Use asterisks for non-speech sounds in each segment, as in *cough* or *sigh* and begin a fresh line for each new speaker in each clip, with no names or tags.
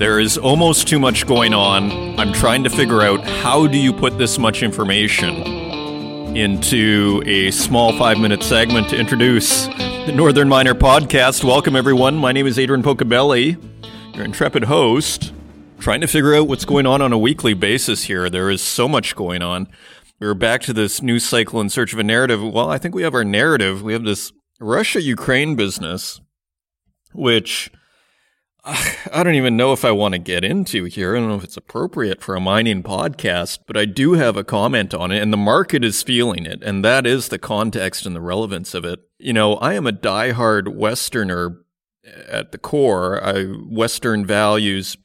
There is almost too much going on. I'm trying to figure out how do you put this much information into a small five minute segment to introduce the Northern Miner podcast. Welcome, everyone. My name is Adrian Pocobelli, your intrepid host, trying to figure out what's going on on a weekly basis here. There is so much going on. We're back to this news cycle in search of a narrative. Well, I think we have our narrative. We have this Russia Ukraine business, which I don't even know if I want to get into here. I don't know if it's appropriate for a mining podcast, but I do have a comment on it, and the market is feeling it, and that is the context and the relevance of it. You know, I am a diehard Westerner at the core, I, Western values,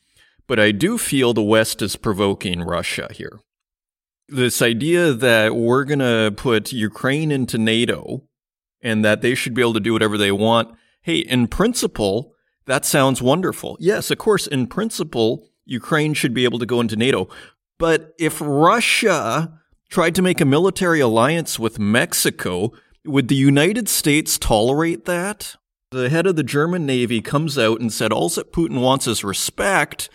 but I do feel the West is provoking Russia here. This idea that we're going to put Ukraine into NATO and that they should be able to do whatever they want. Hey, in principle, that sounds wonderful. Yes, of course, in principle, Ukraine should be able to go into NATO. But if Russia tried to make a military alliance with Mexico, would the United States tolerate that? The head of the German Navy comes out and said all that Putin wants is respect.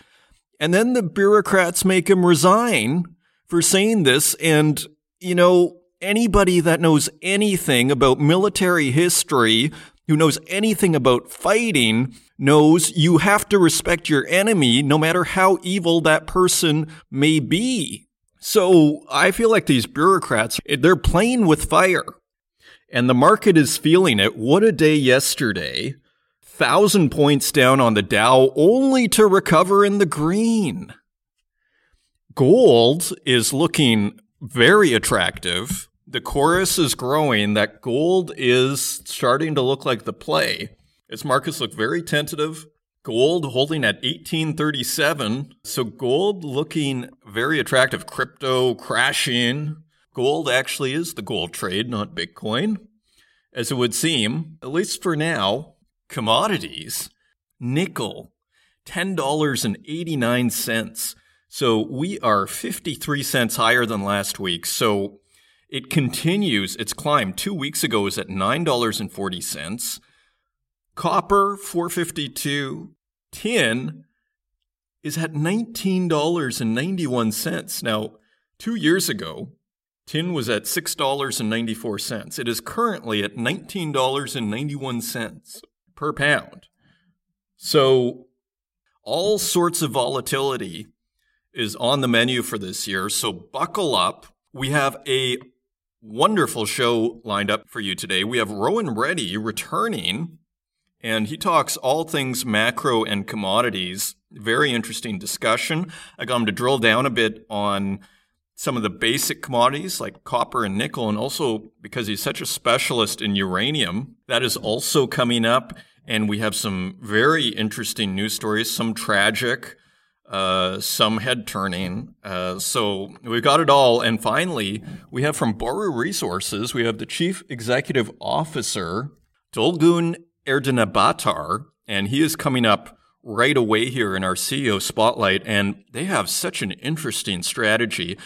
And then the bureaucrats make him resign for saying this. And, you know, anybody that knows anything about military history, who knows anything about fighting, knows you have to respect your enemy no matter how evil that person may be. So I feel like these bureaucrats, eh, they're playing with fire and the market is feeling it. What a day yesterday. Thousand points down on the Dow only to recover in the green. Gold is looking very attractive. The chorus is growing that gold is starting to look like the play. Its markets look very tentative. Gold holding at 1837. So gold looking very attractive. Crypto crashing. Gold actually is the gold trade, not Bitcoin. As it would seem, at least for now, commodities, nickel, $10.89. So we are 53 cents higher than last week. So it continues its climb. Two weeks ago it was at $9.40. Copper, 452. Tin is at $19.91. Now, two years ago, tin was at $6.94. It is currently at $19.91 per pound. So, all sorts of volatility is on the menu for this year. So, buckle up. We have a wonderful show lined up for you today. We have Rohan Reddy returning and he talks all things macro and commodities. Very interesting discussion. I got him to drill down a bit on some of the basic commodities like copper and nickel, and also because he's such a specialist in uranium, that is also coming up. And we have some very interesting news stories, some tragic, uh, some head turning. Uh, so we've got it all. And finally, we have from Boroo Resources, we have the Chief Executive Officer, Dulguun Erdene and he is coming up right away here in our CEO spotlight. And they have such an interesting strategy.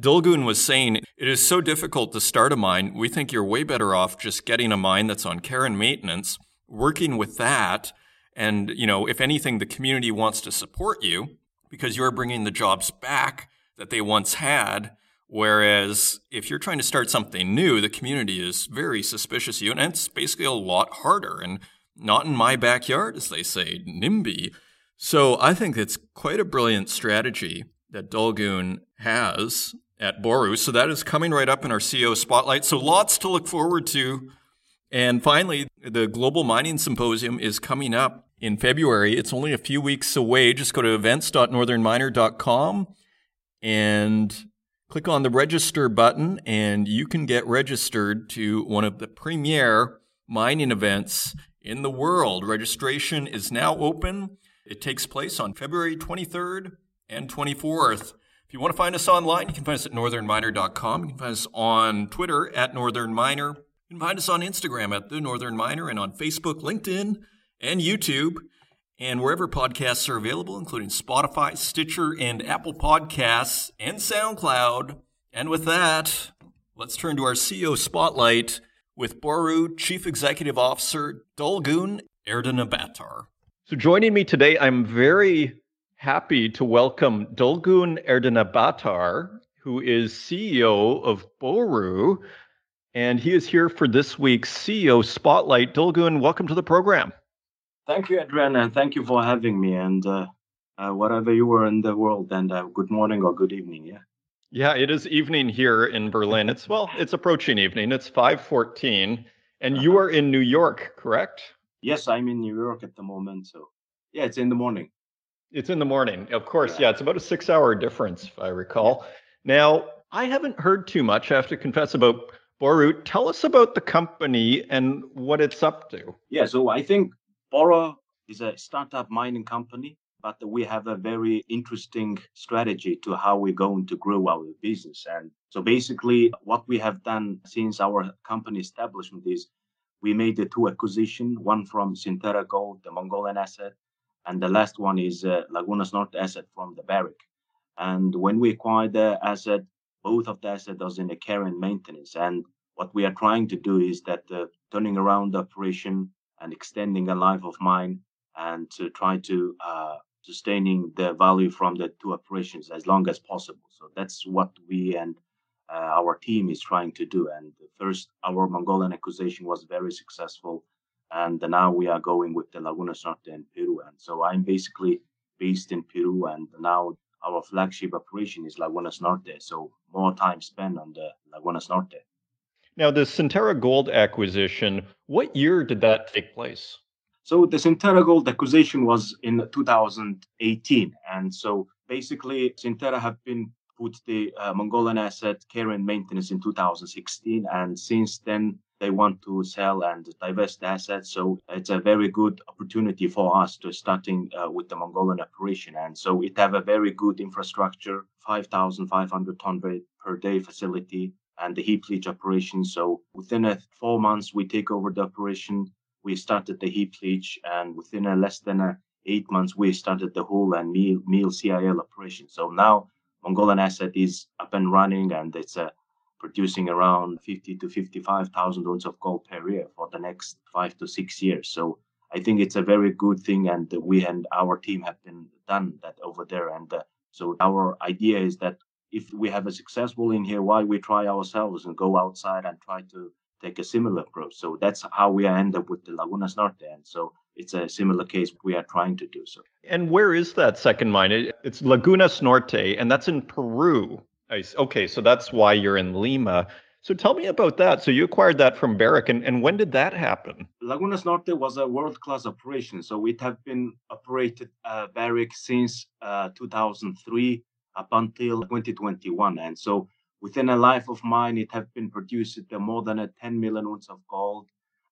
Dulguun was saying, it is so difficult to start a mine. We think you're way better off just getting a mine that's on care and maintenance, working with that. And, you know, if anything, the community wants to support you because you're bringing the jobs back that they once had. Whereas if you're trying to start something new, the community is very suspicious of you, and it's basically a lot harder. And not in my backyard, as they say, NIMBY. So I think it's quite a brilliant strategy that Dulguun has at Boroo. So that is coming right up in our CEO spotlight. So lots to look forward to. And finally, the Global Mining Symposium is coming up in February. It's only a few weeks away. Just go to events.northernminer.com and click on the register button, and you can get registered to one of the premier mining events in the world. Registration is now open. It takes place on February 23rd and 24th. If you want to find us online, you can find us at northernminer.com. You can find us on Twitter at northernminer. You can find us on Instagram at The Northern Miner and on Facebook, LinkedIn, and YouTube and wherever podcasts are available, including Spotify, Stitcher, and Apple Podcasts, and SoundCloud. And with that, let's turn to our CEO spotlight with Boroo Chief Executive Officer Dulguun Erdene So joining me today, I'm very happy to welcome Dulguun Erdenebaatar, who is CEO of Boroo, and he is here for this week's CEO Spotlight. Dulguun, welcome to the program.
Thank you, Adrian, and thank you for having me. And uh, uh, whatever you were in the world, and uh, good morning or good evening. Yeah.
Yeah, it is evening here in Berlin. It's well, it's approaching evening. It's five fourteen, and uh-huh. you are in New York, correct?
Yes, I'm in New York at the moment. So yeah, it's in the morning.
It's in the morning, of course. Yeah, yeah it's about a six-hour difference, if I recall. Now, I haven't heard too much. I have to confess about Boroo. Tell us about the company and what it's up to.
Yeah, so I think Boroo is a startup mining company but we have a very interesting strategy to how we're going to grow our business. And so basically, what we have done since our company establishment is we made the two acquisition, one from Centerra Gold, the Mongolian asset, and the last one is uh, Lagunas Norte asset from the Barrick. And when we acquired the asset, both of the assets are in a care and maintenance. And what we are trying to do is that uh, turning around the operation and extending a life of mine and to try to uh, sustaining the value from the two operations as long as possible. So that's what we and uh, our team is trying to do. And first, our Mongolian acquisition was very successful, and now we are going with the Lagunas Norte in Peru. And so I'm basically based in Peru, and now our flagship operation is Lagunas Norte. So more time spent on the Lagunas Norte.
Now, the Centerra Gold acquisition, what year did that take place?
So the Centerra Gold acquisition was in 2018. And so basically, Centerra have been put the uh, Mongolian asset care and maintenance in 2016. And since then, they want to sell and divest the assets. So it's a very good opportunity for us to starting uh, with the Mongolian operation. And so it have a very good infrastructure, 5,500 ton per day facility and the heap leach operation. So within a four months, we take over the operation we started the heap leach, and within a less than a eight months, we started the whole and meal, meal CIL operation. So now Mongolian asset is up and running, and it's uh, producing around 50 to 55,000 ounces of gold per year for the next five to six years. So I think it's a very good thing, and we and our team have been done that over there. And uh, so our idea is that if we have a successful in here, why we try ourselves and go outside and try to take a similar approach. So that's how we end up with the Lagunas Norte. And so it's a similar case we are trying to do so.
And where is that second mine? It's Lagunas Norte, and that's in Peru. Okay, so that's why you're in Lima. So tell me about that. So you acquired that from Barrick, and, and when did that happen?
Lagunas Norte was a world-class operation. So it had been operated uh, Barrick since uh, 2003 up until 2021. And so within a life of mine, it have been produced more than a 10 million ounces of gold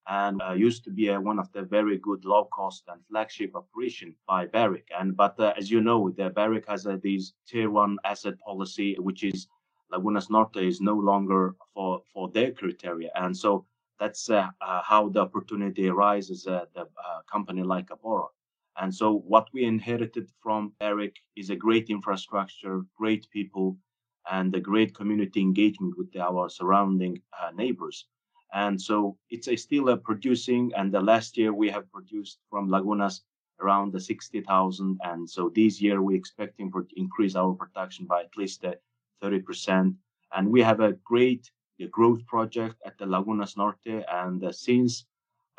and uh, used to be a, one of the very good low cost and flagship operation by Barrick. And but uh, as you know, the Barrick has uh, these tier one asset policy, which is Lagunas Norte is no longer for for their criteria, and so that's uh, uh, how the opportunity arises at the uh, company like a Boroo. And so what we inherited from Barrick is a great infrastructure, great people, and a great community engagement with our surrounding uh, neighbors. And so it's a still a producing, and the last year we have produced from Lagunas around the 60,000. And so this year we're expecting to increase our production by at least uh, 30%. And we have a great uh, growth project at the Lagunas Norte. And uh, since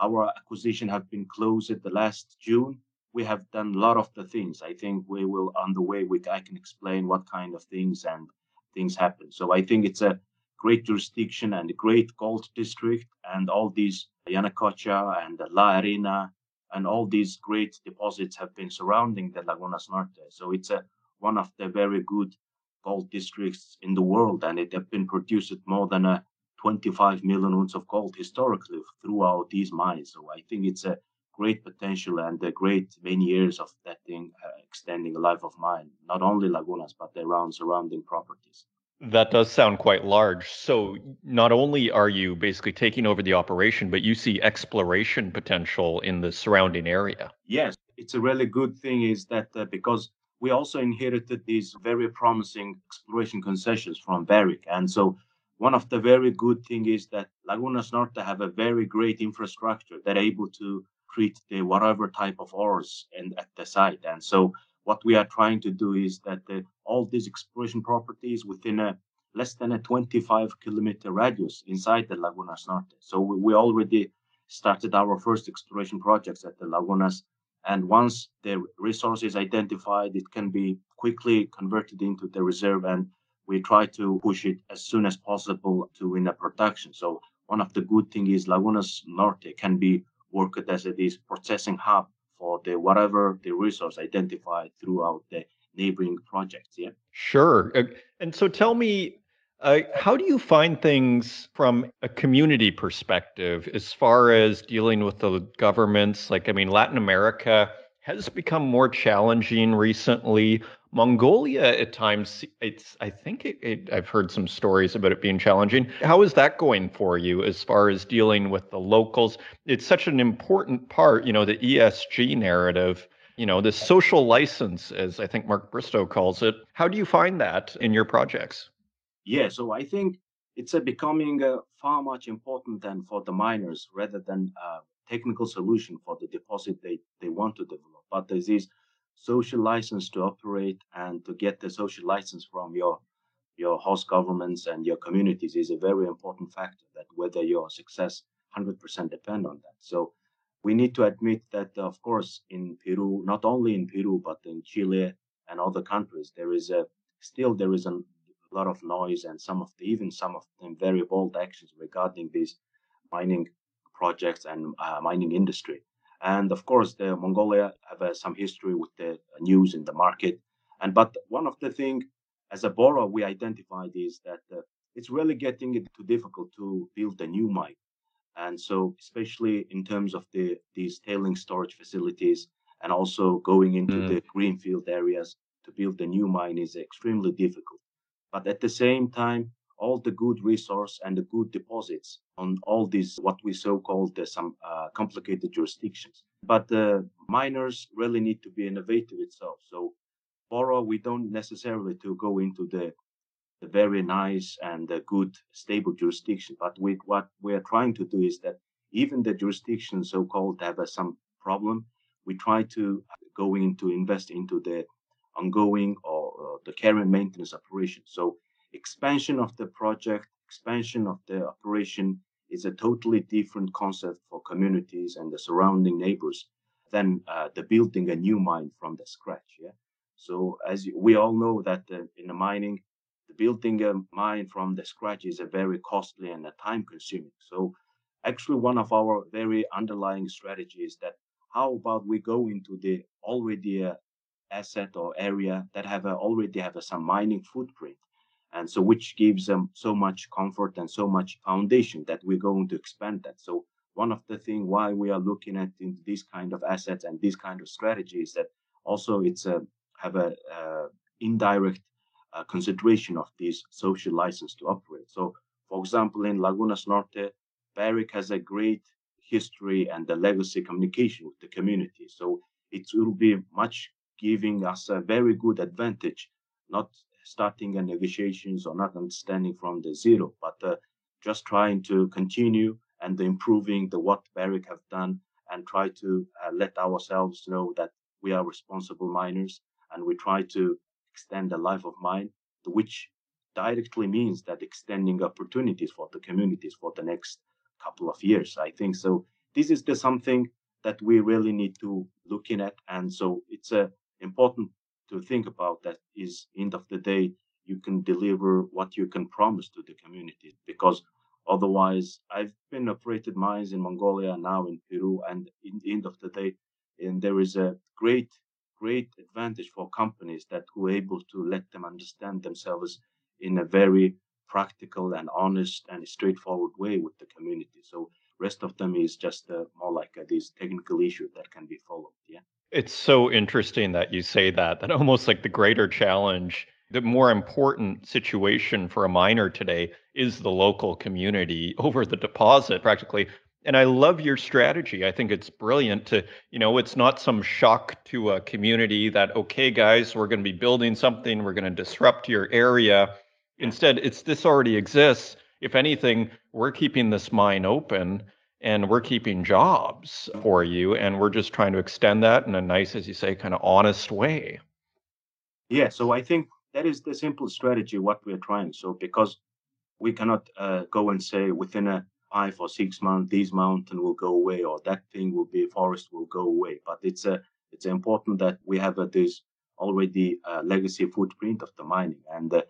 our acquisition have been closed the last June, we have done a lot of the things. I think we will on the way we I can explain what kind of things and things happen. So I think it's a great jurisdiction and a great gold district, and all these Yanacocha and La Arena and all these great deposits have been surrounding the Lagunas Norte. So it's a one of the very good gold districts in the world, and it have been produced more than a 25 million ounces of gold historically throughout these mines. So I think it's a great potential and a great many years of that thing uh, extending the life of mine, not only Lagunas, but around surrounding properties.
That does sound quite large. So not only are you basically taking over the operation, but you see exploration potential in the surrounding area.
Yes, it's a really good thing is that uh, because we also inherited these very promising exploration concessions from Barrick. And so one of the very good thing is that Lagunas Norte have a very great infrastructure that are able to treat the whatever type of ores and at the site. And so what we are trying to do is that uh, all these exploration properties within a less than a 25 kilometer radius inside the Lagunas Norte. So we, we already started our first exploration projects at the Lagunas. And once the resource is identified, it can be quickly converted into the reserve. And we try to push it as soon as possible to in a production. So one of the good thing is Lagunas Norte can be worked as it is processing hub for the whatever the resource identified throughout the neighboring projects. Yeah.
Sure. Uh, and so tell me, uh, how do you find things from a community perspective as far as dealing with the governments? Like, I mean, Latin America has become more challenging recently. Mongolia, at times, it's. I think it, it, I've heard some stories about it being challenging. How is that going for you as far as dealing with the locals? It's such an important part, you know, the ESG narrative. You know, the social license, as I think Mark Bristow calls it. How do you find that in your projects?
Yeah, so I think it's becoming uh, far much important than for the miners rather than a technical solution for the deposit they, they want to develop. But there's this social license to operate and to get the social license from your your host governments and your communities is a very important factor that whether your success 100% depend on that so we need to admit that of course in peru not only in peru but in chile and other countries there is a still there is a lot of noise and some of the, even some of them very bold actions regarding these mining projects and uh, mining industry and of course, the Mongolia have uh, some history with the news in the market. And but one of the thing as a Boroo we identified is that uh, it's really getting it too difficult to build a new mine. And so, especially in terms of the these tailing storage facilities and also going into mm. the greenfield areas to build a new mine is extremely difficult. But at the same time, all the good resource and the good deposits on all these what we so called uh, some uh, complicated jurisdictions. But the miners really need to be innovative itself. So Boroo we don't necessarily to go into the the very nice and uh, good stable jurisdiction. But with what we are trying to do is that even the jurisdictions so called have uh, some problem, we try to go into invest into the ongoing or uh, the care and maintenance operation. So expansion of the project, expansion of the operation is a totally different concept for communities and the surrounding neighbors than uh, the building a new mine from the scratch. Yeah. So as we all know that uh, in the mining, the building a mine from the scratch is a very costly and a time consuming. So actually one of our very underlying strategies that how about we go into the already uh, asset or area that have already have some mining footprint and so which gives them so much comfort and so much foundation that we're going to expand that. So one of the thing why we are looking at in these kind of assets and these kind of strategies that also it's a have a uh, indirect uh, consideration of this social license to operate. So for example in lagunas norte barrick has a great history and the legacy communication with the community. So it will be much giving us a very good advantage not starting a negotiations or not understanding from the zero, but uh, just trying to continue and improving the what Barrick have done and try to uh, let ourselves know that we are responsible miners and we try to extend the life of mine, which directly means that extending opportunities for the communities for the next couple of years. I think so. This is the something that we really need to look in at, and so it's a important to think about that is end of the day you can deliver what you can promise to the community. Because otherwise i've been operated mines in mongolia now in peru and in the end of the day and there is a great great advantage for companies that were able to let them understand themselves in a very practical and honest and straightforward way with the community. So rest of them is just uh, more like uh, these technical issues that can be followed yeah
it's so interesting that you say that, that *laughs* almost like the greater challenge, the more important situation for a miner today is the local community *laughs* over the deposit practically. And I love your strategy. I think it's brilliant to, you know, it's not some shock to a community that, okay, guys, we're going to be building something, we're going to disrupt your area. Instead, it's this already exists. If anything, we're keeping this mine open and we're keeping jobs for you and we're just trying to extend that in a nice as you say kind of honest way
Yeah, so I think that is the simple strategy what we're trying. So because we cannot uh, go and say within a five or six months this mountain will go away or that thing will be forest will go away. But it's a it's important that we have a, this already uh, legacy footprint of the mining and uh,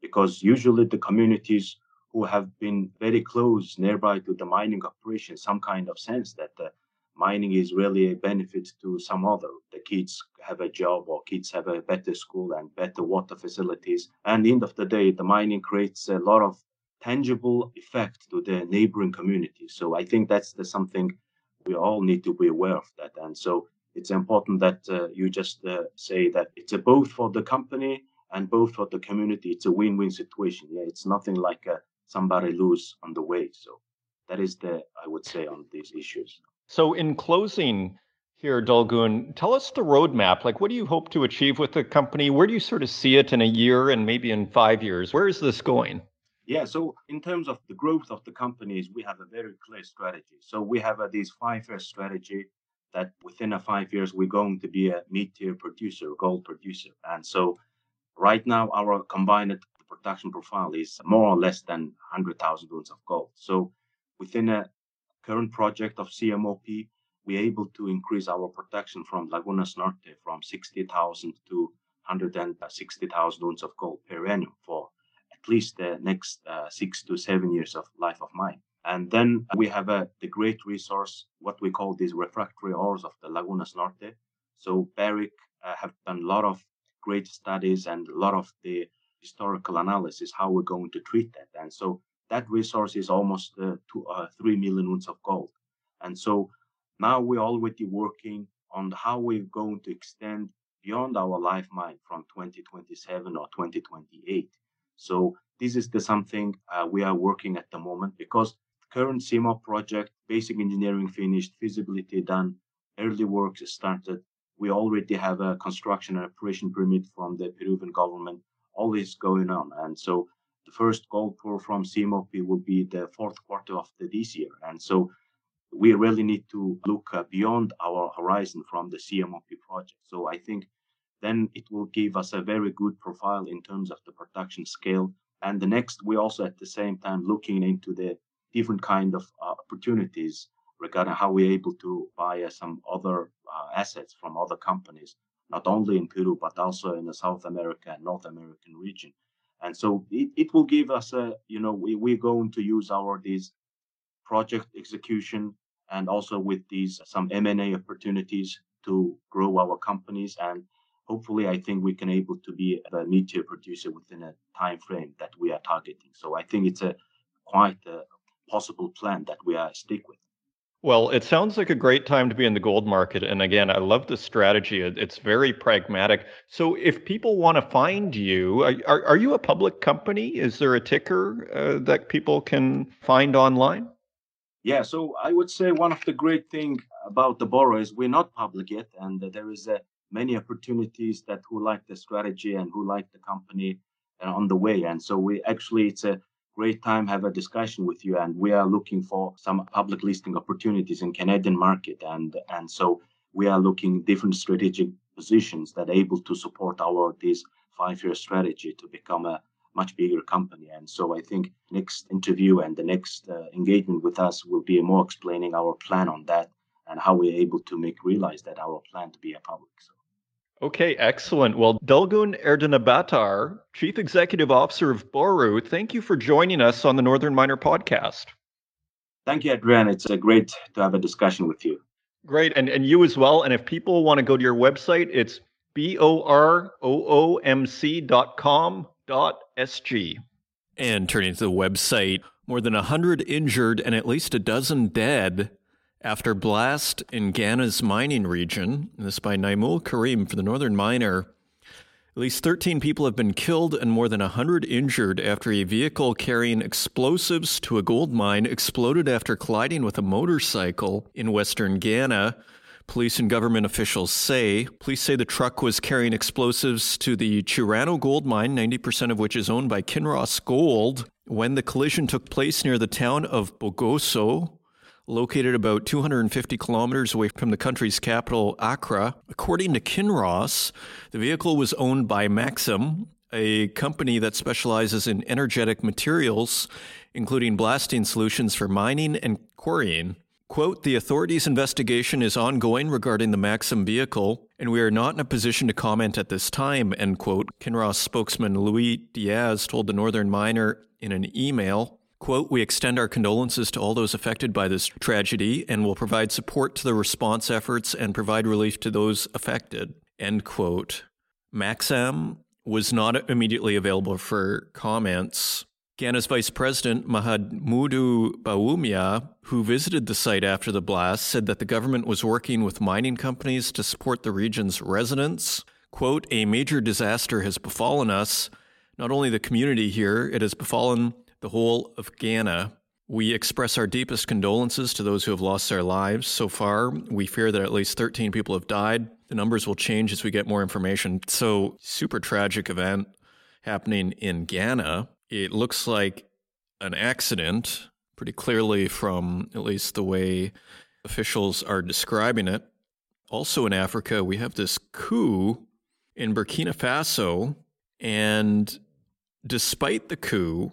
because usually the communities who have been very close nearby to the mining operation some kind of sense that uh, mining is really a benefit to some other. The kids have a job or kids have a better school and better water facilities. And the end of the day, the mining creates a lot of tangible effect to the neighboring communities. So I think that's the something we all need to be aware of that. And so it's important that uh, you just uh, say that it's a both for the company and both for the community. It's a win-win situation. Yeah, it's nothing like uh, somebody lose on the way. So that is the I would say on these issues.
So, in closing here, Dulguun, tell us the roadmap. Like, what do you hope to achieve with the company? Where do you sort of see it in a year and maybe in five years? Where is this going?
Yeah, so in terms of the growth of the companies, we have a very clear strategy. So we have a, this five-year strategy that within a five years we're going to be a mid-tier producer, gold producer. And so right now our combined production profile is more or less than 100,000 ounces of gold. So within a current project of CMOP, we're able to increase our production from Lagunas Norte from 60,000 to 160,000 ounces of gold per annum for at least the next uh, six to seven years of life of mine. And then we have uh, the great resource, what we call these refractory ores of the Lagunas Norte. So Barrick uh, have done a lot of great studies and a lot of the historical analysis how we're going to treat that. And so that resource is almost uh, to, uh, 3 million ounces of gold. And so now we're already working on how we're going to extend beyond our life mine from 2027 or 2028. So this is the something uh, we are working at the moment because current CMOP project, basic engineering finished, feasibility done, early works started. We already have a construction and operation permit from the Peruvian government. This going on. And so the first gold pour from CMOP will be the fourth quarter of the, this year. And so we really need to look uh, beyond our horizon from the CMOP project. So I think then it will give us a very good profile in terms of the production scale. And the next, we also at the same time looking into the different kind of uh, opportunities regarding how we're able to buy uh, some other uh, assets from other companies, not only in Peru, but also in the South America and North American region. And so it, it will give us a, you know, we, we're going to use our these project execution and also with these some M&A opportunities to grow our companies and hopefully I think we can able to be a mid-tier producer within a time frame that we are targeting. So I think it's a quite a possible plan that we are stick with.
Well, it sounds like a great time to be in the gold market. And again, I love the strategy. It's very pragmatic. So, if people want to find you, are, are you a public company? Is there a ticker uh, that people can find online?
Yeah, so I would say one of the great thing about the Boroo is we're not public yet, and there is a many opportunities that who like the strategy and who like the company uh, on the way. And so we actually it's a great time have a discussion with you and we are looking for some public listing opportunities in canadian market and and so we are looking different strategic positions that are able to support our this five year strategy to become a much bigger company. And so i think next interview and the next uh, engagement with us will be more explaining our plan on that and how we're able to make realize that our plan to be a public so
Okay, excellent. Well, Dulguun Erdene Chief Executive Officer of Boroo, thank you for joining us on the Northern Miner podcast.
Thank you, Adrian. It's a great to have a discussion with you.
Great, and, and you as well. And if people want to go to your website, it's B O R O O M C dot com dot SG.
And turning to the website, more than 100 injured and at least a dozen dead after blast in Ghana's mining region, this by Naimul Karim for the Northern Miner, at least 13 people have been killed and more than 100 injured after a vehicle carrying explosives to a gold mine exploded after colliding with a motorcycle in western Ghana. Police and government officials say. Police say the truck was carrying explosives to the Chirano gold mine, 90% of which is owned by Kinross Gold. When the collision took place near the town of Bogoso, located about 250 kilometers away from the country's capital, Accra. According to Kinross, the vehicle was owned by Maxim, a company that specializes in energetic materials, including blasting solutions for mining and quarrying. Quote, the authorities' investigation is ongoing regarding the Maxim vehicle, and we are not in a position to comment at this time, end quote. Kinross spokesman Louis Diaz told the Northern Miner in an email. Quote, we extend our condolences to all those affected by this tragedy and will provide support to the response efforts and provide relief to those affected. End quote. Maxim was not immediately available for comments. Ghana's Vice President Mahamudu Bawumia, who visited the site after the blast, said that the government was working with mining companies to support the region's residents. Quote, a major disaster has befallen us, not only the community here, it has befallen the whole of Ghana. We express our deepest condolences to those who have lost their lives. So far, we fear that at least 13 people have died. The numbers will change as we get more information. So, super tragic event happening in Ghana. It looks like an accident, pretty clearly from at least the way officials are describing it. Also in Africa, we have this coup in Burkina Faso. And despite the coup,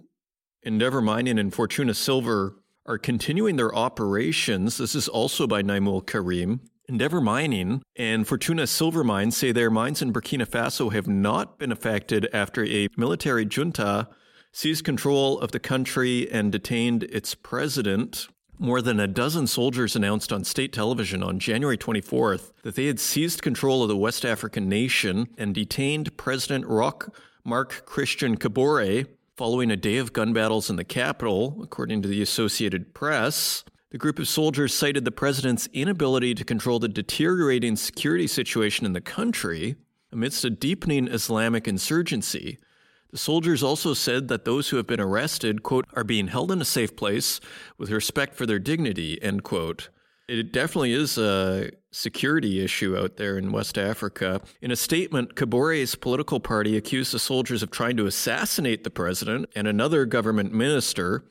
Endeavour Mining and Fortuna Silver are continuing their operations. This is also by Naimul Karim. Endeavour Mining and Fortuna Silver Mine say their mines in Burkina Faso have not been affected after a military junta seized control of the country and detained its president. More than a dozen soldiers announced on state television on January 24th that they had seized control of the West African nation and detained President Roch Marc Christian Kabore following a day of gun battles in the capital, according to the Associated Press. The group of soldiers cited the president's inability to control the deteriorating security situation in the country amidst a deepening Islamic insurgency. The soldiers also said that those who have been arrested, quote, are being held in a safe place with respect for their dignity, end quote. It definitely is a security issue out there in West Africa. In a statement, Kabore's political party accused the soldiers of trying to assassinate the president and another government minister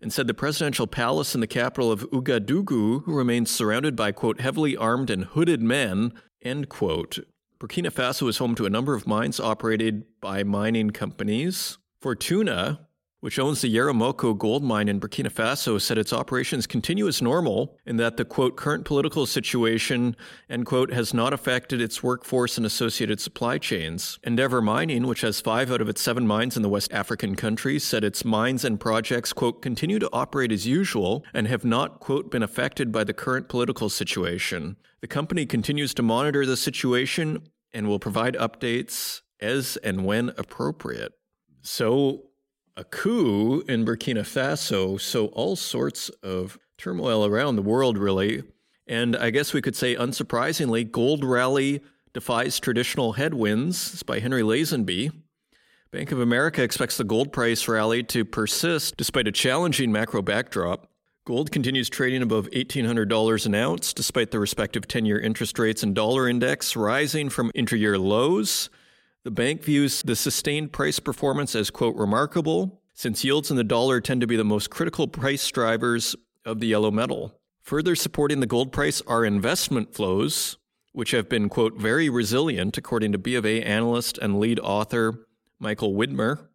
and said the presidential palace in the capital of Ouagadougou remains surrounded by, quote, heavily armed and hooded men, end quote. Burkina Faso is home to a number of mines operated by mining companies. Fortuna, which owns the Yaramoko gold mine in Burkina Faso, said its operations continue as normal and that the quote current political situation end quote has not affected its workforce and associated supply chains. Endeavour Mining, which has five out of its seven mines in the West African countries, said its mines and projects quote continue to operate as usual and have not quote been affected by the current political situation. The company continues to monitor the situation and will provide updates as and when appropriate. So a coup in Burkina Faso, so all sorts of turmoil around the world, really. And I guess we could say, unsurprisingly, gold rally defies traditional headwinds. It's by Henry Lazenby. Bank of America expects the gold price rally to persist despite a challenging macro backdrop. Gold continues trading above $1,800 an ounce despite the respective 10 year interest rates and dollar index rising from inter-year lows. The bank views the sustained price performance as, quote, remarkable, since yields in the dollar tend to be the most critical price drivers of the yellow metal. Further supporting the gold price are investment flows, which have been, quote, very resilient, according to B of A analyst and lead author Michael Widmer.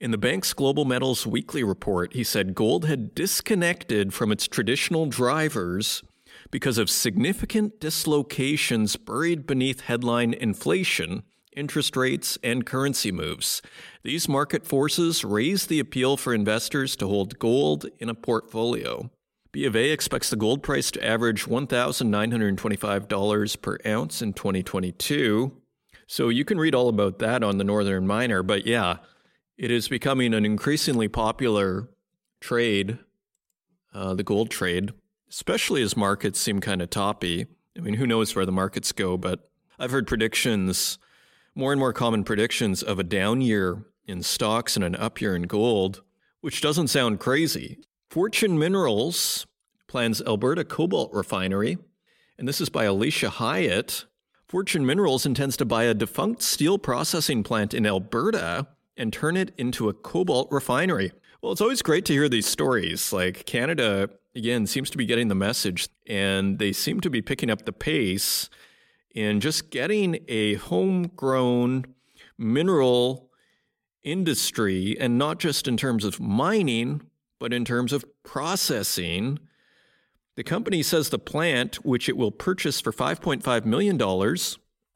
In the bank's Global Metals weekly report, he said gold had disconnected from its traditional drivers because of significant dislocations buried beneath headline inflation interest rates, and currency moves. These market forces raise the appeal for investors to hold gold in a portfolio. B of A expects the gold price to average $1,925 per ounce in 2022. So you can read all about that on the Northern Miner, but yeah, it is becoming an increasingly popular trade, uh, the gold trade, especially as markets seem kind of toppy. I mean, who knows where the markets go, but I've heard predictions more and more common predictions of a down year in stocks and an up year in gold, which doesn't sound crazy. Fortune Minerals plans Alberta Cobalt Refinery, and this is by Alisha Hiyate. Fortune Minerals intends to buy a defunct steel processing plant in Alberta and turn it into a cobalt refinery. Well, it's always great to hear these stories. Like Canada again, seems to be getting the message, and they seem to be picking up the pace in just getting a homegrown mineral industry, and not just in terms of mining, but in terms of processing. The company says the plant, which it will purchase for $5.5 million,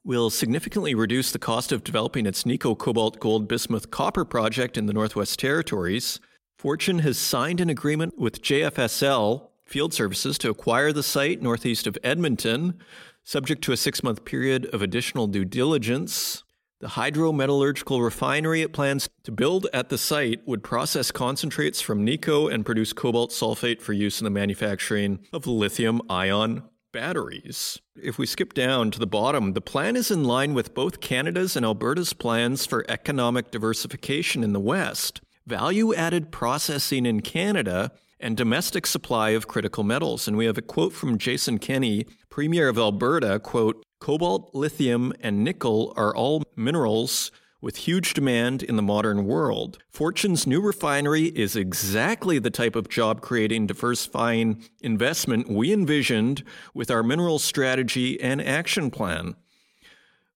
will significantly reduce the cost of developing its Nico Cobalt Gold Bismuth Copper project in the Northwest Territories. Fortune has signed an agreement with JFSL Field Services to acquire the site northeast of Edmonton, subject to a six month period of additional due diligence. The hydrometallurgical refinery it plans to build at the site would process concentrates from Nico and produce cobalt sulfate for use in the manufacturing of lithium ion batteries. If we skip down to the bottom, the plan is in line with both Canada's and Alberta's plans for economic diversification in the West, value added processing in Canada, and domestic supply of critical metals. And we have a quote from Jason Kenney, Premier of Alberta, quote, Cobalt, lithium, and nickel are all minerals with huge demand in the modern world. Fortune's new refinery is exactly the type of job creating, diversifying investment we envisioned with our mineral strategy and action plan.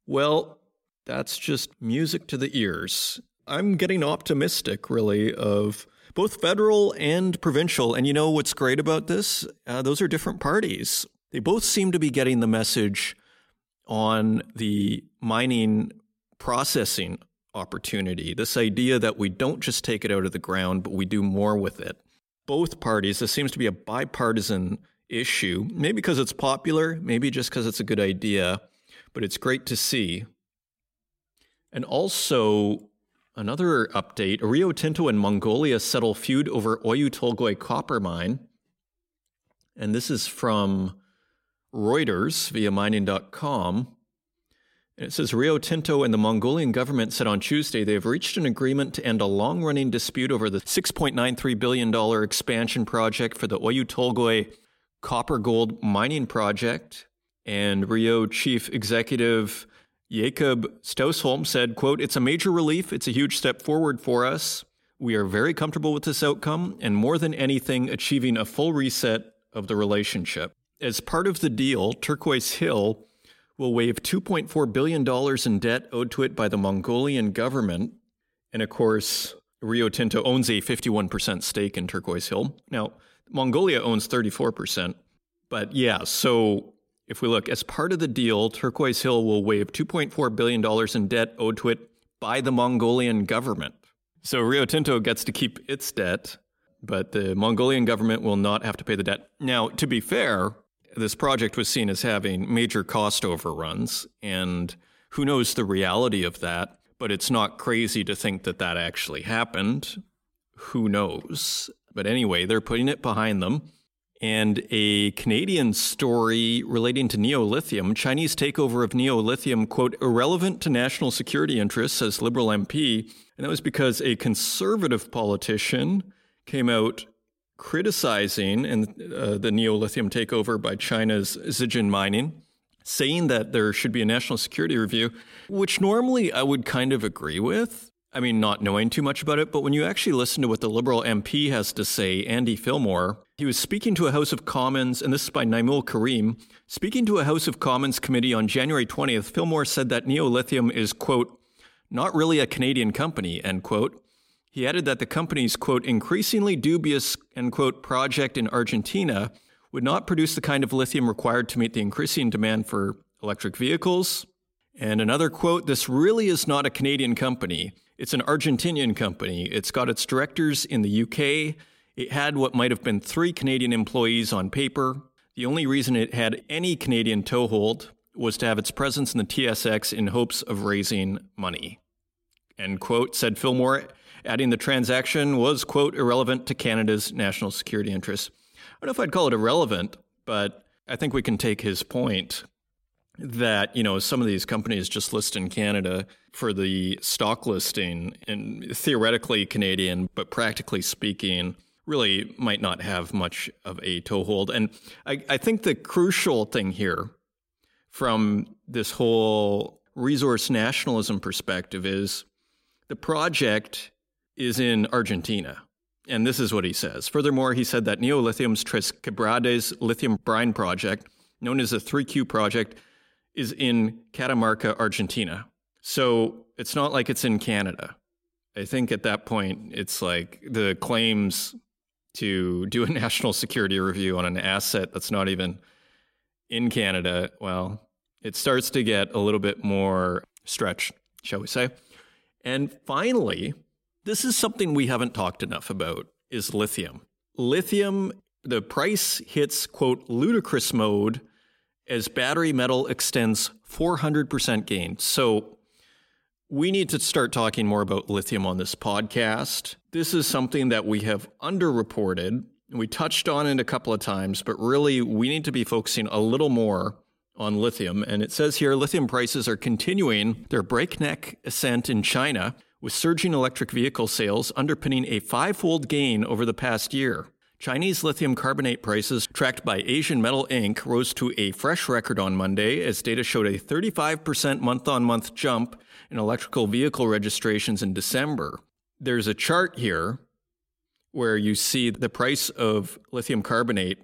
Well, that's just music to the ears. I'm getting optimistic, really, of both federal and provincial. And you know what's great about this? Uh, those are different parties. They both seem to be getting the message on the mining processing opportunity, this idea that we don't just take it out of the ground, but we do more with it. Both parties, this seems to be a bipartisan issue, maybe because it's popular, maybe just because it's a good idea, but it's great to see. And also, another update Rio Tinto and Mongolia settle feud over Oyu Tolgoi copper mine. And this is from Reuters via mining.com. It says Rio Tinto and the Mongolian government said on Tuesday they have reached an agreement to end a long running dispute over the $6.93 billion expansion project for the Oyu Tolgoi copper gold mining project. And Rio chief executive Jakob Stausholm said, quote, It's a major relief. It's a huge step forward for us. We are very comfortable with this outcome and more than anything, achieving a full reset of the relationship. As part of the deal, Turquoise Hill will waive $2.4 billion in debt owed to it by the Mongolian government. And of course, Rio Tinto owns a 51% stake in Turquoise Hill. Now, Mongolia owns 34%. But yeah, so if we look, as part of the deal, Turquoise Hill will waive $2.4 billion in debt owed to it by the Mongolian government. So Rio Tinto gets to keep its debt, but the Mongolian government will not have to pay the debt. Now, to be fair, this project was seen as having major cost overruns, and who knows the reality of that, but it's not crazy to think that that actually happened. Who knows? But anyway, they're putting it behind them. And a Canadian story relating to Neo Lithium, Chinese takeover of Neo Lithium, quote, irrelevant to national security interests, says Liberal MP. And that was because a conservative politician came out criticizing and uh, the Neo Lithium takeover by China's Zijin Mining, saying that there should be a national security review, which normally I would kind of agree with. I mean, not knowing too much about it, but when you actually listen to what the Liberal MP has to say, Andy Fillmore, he was speaking to a House of Commons, and this is by Naimul Karim, speaking to a House of Commons committee on January 20th, Fillmore said that Neo Lithium is, quote, not really a Canadian company, end quote. He added that the company's, quote, increasingly dubious, end quote, project in Argentina would not produce the kind of lithium required to meet the increasing demand for electric vehicles. And another quote, this really is not a Canadian company. It's an Argentinian company. It's got its directors in the UK. It had what might have been three Canadian employees on paper. The only reason it had any Canadian toehold was to have its presence in the TSX in hopes of raising money. End quote, said Fillmore adding the transaction was, quote, irrelevant to Canada's national security interests. I don't know if I'd call it irrelevant, but I think we can take his point that, you know, some of these companies just list in Canada for the stock listing and theoretically Canadian, but practically speaking, really might not have much of a toehold. And I, I think the crucial thing here from this whole resource nationalism perspective is the project is in Argentina. And this is what he says. Furthermore, he said that Neo Lithium's Tres Quebradas lithium brine project, known as the 3Q project, is in Catamarca, Argentina. So it's not like it's in Canada. I think at that point, it's like the claims to do a *laughs* national security review on an asset that's not even in Canada, well, it starts to get a little bit more stretched, shall we say. And finally, this is something we haven't talked enough about is lithium. Lithium, the price hits quote ludicrous mode as battery metal extends 400% gain. So we need to start talking more about lithium on this podcast. This is something that we have underreported. We touched on it a couple of times, but really we need to be focusing a little more on lithium. And it says here lithium prices are continuing their breakneck ascent in China, with surging electric vehicle sales underpinning a five-fold gain over the past year. Chinese lithium carbonate prices, tracked by Asian Metal Inc., rose to a fresh record on Monday as data showed a 35% month on month jump in electrical vehicle registrations in December. There's a chart here where you see the price of lithium carbonate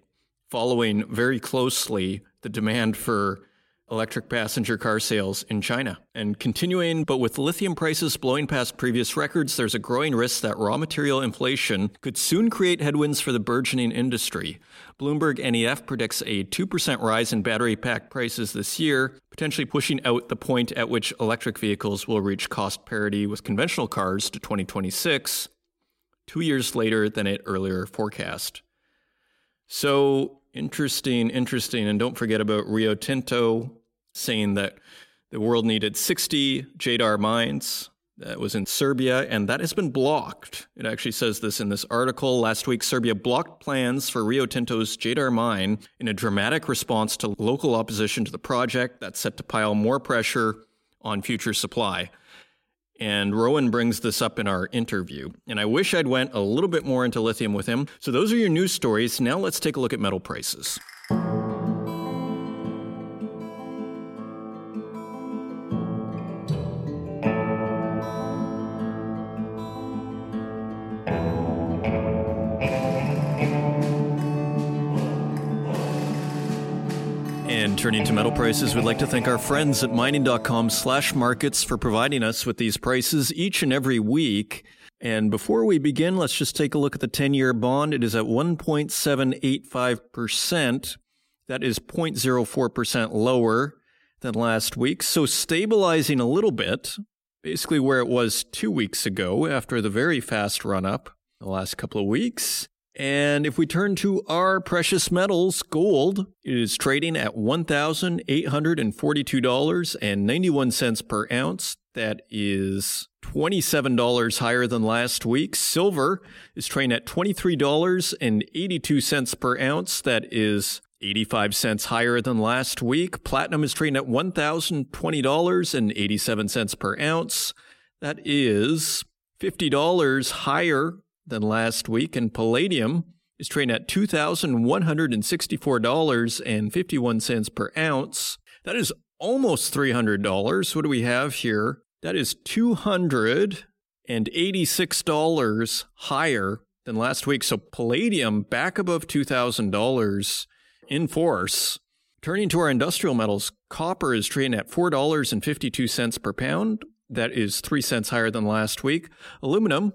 following very closely the demand for electric passenger car sales in China. And continuing, but with lithium prices blowing past previous records, there's a growing risk that raw material inflation could soon create headwinds for the burgeoning industry. Bloomberg NEF predicts a 2% rise in battery pack prices this year, potentially pushing out the point at which electric vehicles will reach cost parity with conventional cars to 2026, two years later than it earlier forecast. So interesting, interesting. And don't forget about Rio Tinto saying that the world needed 60 Jadar mines. That was in Serbia, and that has been blocked. It actually says this in this article. Last week, Serbia blocked plans for Rio Tinto's Jadar mine in a dramatic response to local opposition to the project that's set to pile more pressure on future supply. And Rohan brings this up in our interview. And I wish I'd went a little bit more into lithium with him. So those are your news stories. Now let's take a look at metal prices. Turning to metal prices, we'd like to thank our friends at mining.com slash markets for providing us with these prices each and every week. And before we begin, let's just take a look at the 10 year bond. It is at 1.785%. That is 0.04% lower than last week. So stabilizing a little bit, basically where it was two weeks ago after the very fast run up the last couple of weeks. And if we turn to our precious metals, gold is trading at $1,842.91 per ounce. That is $27 higher than last week. Silver is trading at $23.82 per ounce. That is 85 cents higher than last week. Platinum is trading at $1,020.87 per ounce. That is $50 higher than last week, and palladium is trading at $2,164.51 per ounce. That is almost $300. What do we have here? That is $286 higher than last week. So palladium back above $2,000 in force. Turning to our industrial metals, copper is trading at $4.52 per pound. That is 3 cents higher than last week. Aluminum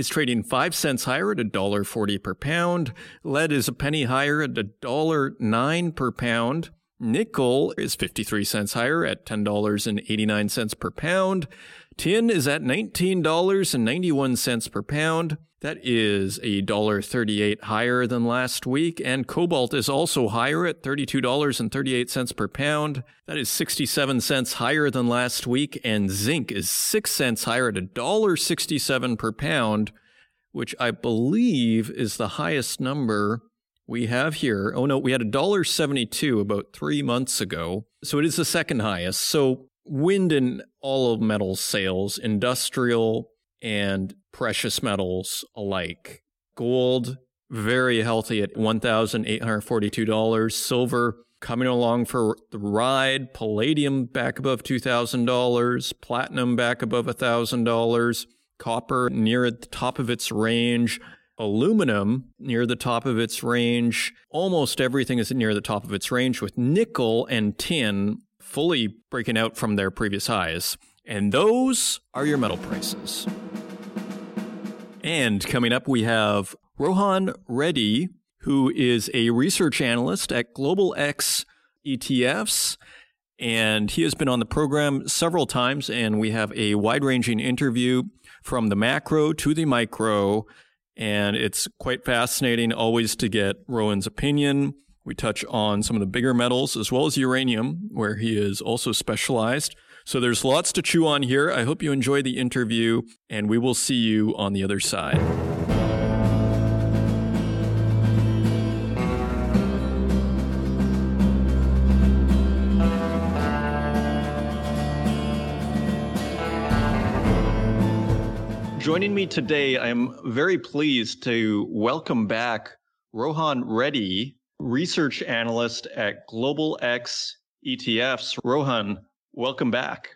is trading 5 cents higher at $1.40 per pound. Lead is a penny higher at $1.09 per pound. Nickel is 53 cents higher at $10.89 per pound. Tin is at $19.91 per pound. That is a dollar thirty-eight higher than last week, and cobalt is also higher at thirty-two dollars and thirty-eight cents per pound. That is sixty-seven cents higher than last week, and zinc is six cents higher at a dollar sixty-seven per pound, which I believe is the highest number we have here. Oh no, we had a dollar seventy-two about three months ago, so it is the second highest. So wind and all of metal sales, industrial and precious metals alike. Gold, very healthy at $1,842. Silver, coming along for the ride. Palladium, back above $2,000. Platinum, back above $1,000. Copper, near at the top of its range. aluminum near the top of its range. Almost everything is near the top of its range, with nickel and tin fully breaking out from their previous highs. And those are your metal prices. And coming up, we have Rohan Reddy, who is a research analyst at Global X ETFs. And he has been on the program several times, and we have a wide ranging interview from the macro to the micro. And it's quite fascinating always to get Rohan's opinion. We touch on some of the bigger metals as well as uranium, where he is also specialized. So there's lots to chew on here. I hope you enjoy the interview, and we will see you on the other side. Joining me today, I am very pleased to welcome back Rohan Reddy, research analyst at Global X ETFs. Rohan, welcome back.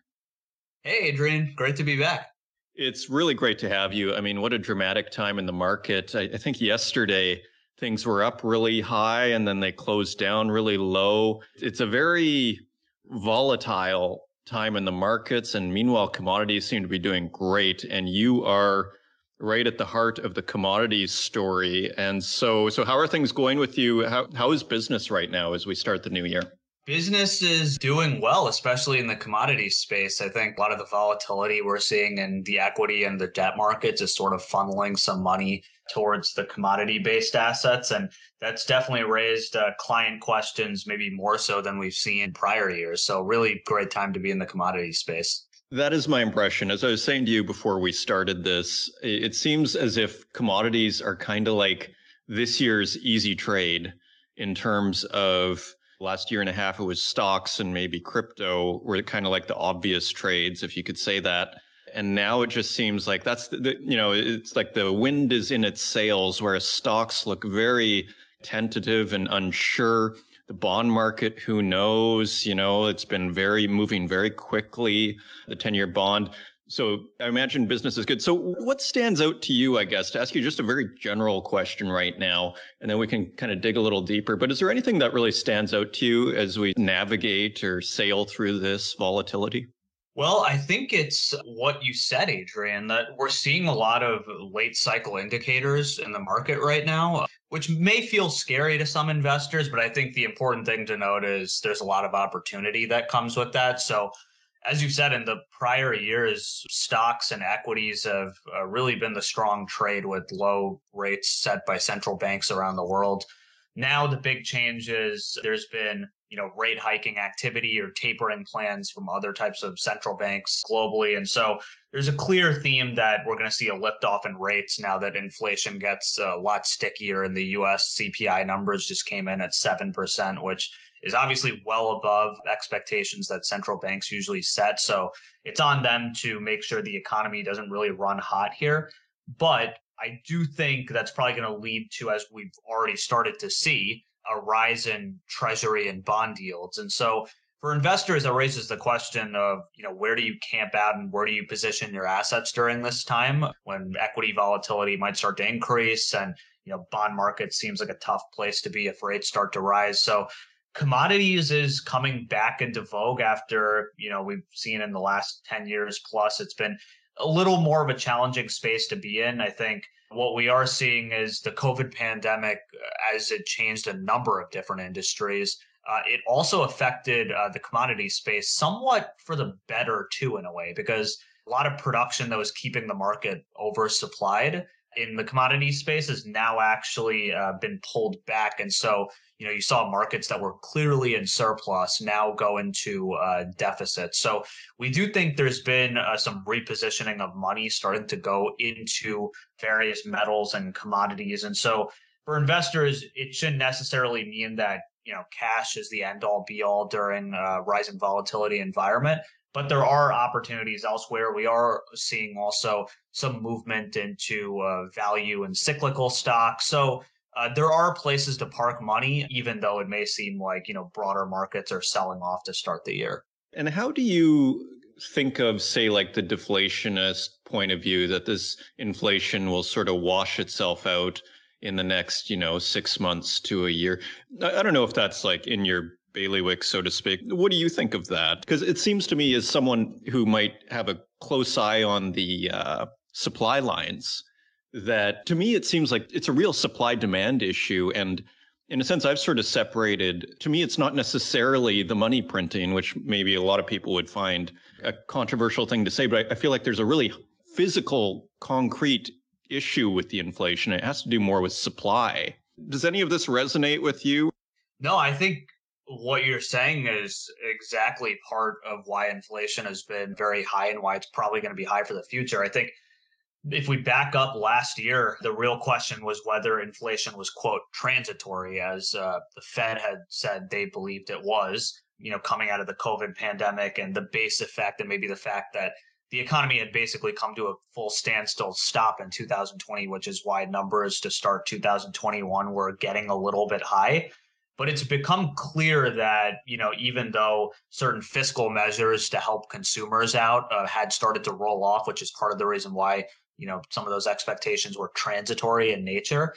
Hey, Adrian. Great to be back.
It's really great to have you. I mean, what a dramatic time in the market. I, I think yesterday things were up really high and then they closed down really low. It's a very volatile time in the markets. And meanwhile, commodities seem to be doing great. And you are right at the heart of the commodities story. And so, so how are things going with you? How, how is business right now as we start the new year?
Business is doing well, especially in the commodity space. I think a lot of the volatility we're seeing in the equity and the debt markets is sort of funneling some money towards the commodity based assets. And that's definitely raised uh, client questions, maybe more so than we've seen in prior years. So, really great time to be in the commodity space.
That is my impression. As I was saying to you before we started this, it seems as if commodities are kind of like this year's easy trade in terms of last year and a half, it was stocks and maybe crypto were kind of like the obvious trades, if you could say that. And now it just seems like that's the, the, you know it's like the wind is in its sails whereas stocks look very tentative and unsure. The bond market who knows you know it's been very moving very quickly. The 10 year bond so i imagine business is good. So what stands out to you i guess to ask you just a very general question right now and then we can kind of dig a little deeper. But is there anything that really stands out to you as we navigate or sail through this volatility?
Well, I think it's what you said, Adrian, that we're seeing a lot of late cycle indicators in the market right now, which may feel scary to some investors, but I think the important thing to note is there's a lot of opportunity that comes with that. So, as you said, in the prior years, stocks and equities have uh, really been the strong trade with low rates set by central banks around the world. Now, the big change is there's been you know rate hiking activity or tapering plans from other types of central banks globally and so there's a clear theme that we're going to see a lift off in rates now that inflation gets a lot stickier and the US CPI numbers just came in at 7% which is obviously well above expectations that central banks usually set so it's on them to make sure the economy doesn't really run hot here but I do think that's probably going to lead to, as we've already started to see, a rise in treasury and bond yields. And so for investors, that raises the question of, you know, where do you camp out and where do you position your assets during this time when equity volatility might start to increase and, you know, bond market seems like a tough place to be if rates start to rise. So commodities is coming back into vogue after, you know, we've seen in the last 10 years plus, it's been a little more of a challenging space to be in. I think what we are seeing is the COVID pandemic, uh, as it changed a number of different industries, uh, it also affected uh, the commodity space somewhat for the better, too, in a way, because a lot of production that was keeping the market oversupplied in the commodity space has now actually uh, been pulled back. And so you know, you saw markets that were clearly in surplus now go into uh, deficit. So we do think there's been uh, some repositioning of money starting to go into various metals and commodities. And so for investors, it shouldn't necessarily mean that you know cash is the end all be all during a rising volatility environment. But there are opportunities elsewhere. We are seeing also some movement into uh, value and cyclical stocks. So uh, there are places to park money, even though it may seem like you know broader markets are selling off to start the year.
And how do you
think of, say, like the deflationist point of view that this inflation will sort of wash itself out in the next, you know, six months to a year. I, I don't know if that's like in your bailiwick, so to speak. What do you think of that? Because it seems to me, as someone who might have a close eye on the uh, supply lines, that to me it seems like it's a real supply demand issue. And in a sense, I've sort of separated. To me, it's not necessarily the money printing, which maybe a lot of people would find a controversial thing to say, but I, I feel like there's a really physical, concrete issue with the inflation. It has to do more with supply. Does any of this resonate with you?
No, I think what you're saying is exactly part of why inflation has been very high and why it's probably going to be high for the future. I think if we back up last year, the real question was whether inflation was, quote, transitory, as uh, the Fed had said they believed it was, you know, coming out of the COVID pandemic and the base effect and maybe the fact that the economy had basically come to a full standstill stop in 2020, which is why numbers to start 2021 were getting a little bit high. But it's become clear that, you know, even though certain fiscal measures to help consumers out uh, had started to roll off, which is part of the reason why, you know, some of those expectations were transitory in nature,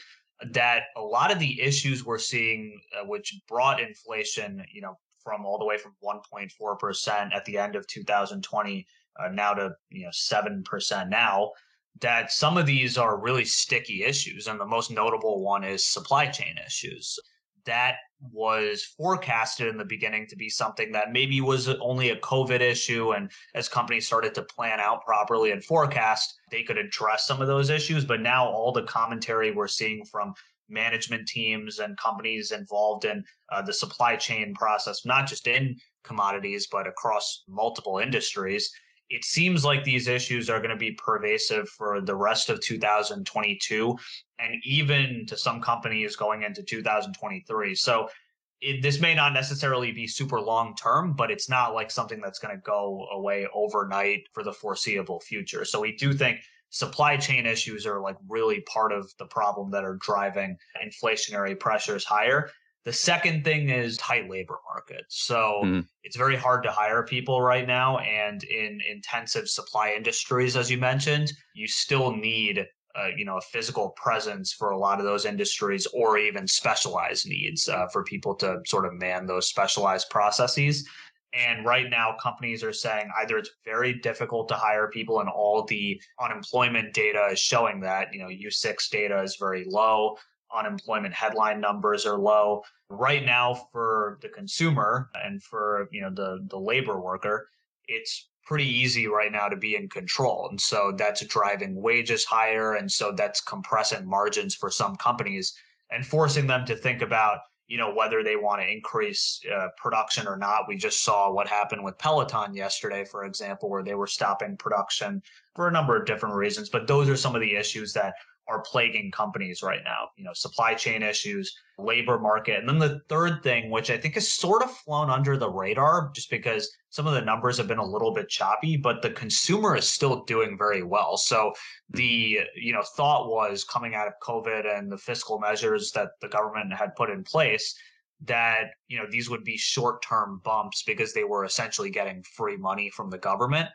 that a lot of the issues we're seeing, uh, which brought inflation, you know, from all the way from 1.4% at the end of 2020 uh, now to you know seven percent now. That some of these are really sticky issues, and the most notable one is supply chain issues. That was forecasted in the beginning to be something that maybe was only a COVID issue. And as companies started to plan out properly and forecast, they could address some of those issues. But now all the commentary we're seeing from management teams and companies involved in uh, the supply chain process, not just in commodities, but across multiple industries, it seems like these issues are going to be pervasive for the rest of 2022 and even to some companies going into 2023. So it, this may not necessarily be super long term, but it's not like something that's going to go away overnight for the foreseeable future. So we do think supply chain issues are like really part of the problem that are driving inflationary pressures higher. The second thing is tight labor markets. So mm-hmm. it's very hard to hire people right now. And in intensive supply industries, as you mentioned, you still need uh, you know a physical presence for a lot of those industries or even specialized needs uh, for people to sort of man those specialized processes and right now companies are saying either it's very difficult to hire people and all the unemployment data is showing that you know u6 data is very low unemployment headline numbers are low. Right now for the consumer and for, you know, the the labor worker, it's pretty easy right now to be in control. And so that's driving wages higher and so that's compressing margins for some companies and forcing them to think about you know whether they want to increase uh, production or not. We just saw what happened with Peloton yesterday, for example, where they were stopping production for a number of different reasons. But those are some of the issues that are plaguing companies right now. You know, supply chain issues, labor market. And then the third thing, which I think has sort of flown under the radar just because some of the numbers have been a little bit choppy, but the consumer is still doing very well. So the, you know, thought was coming out of COVID and the fiscal measures that the government had put in place that, you know, these would be short-term bumps because they were essentially getting free money from the government.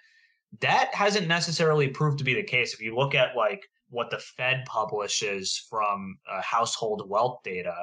That hasn't necessarily proved to be the case. If you look at like what the Fed publishes from uh, household wealth data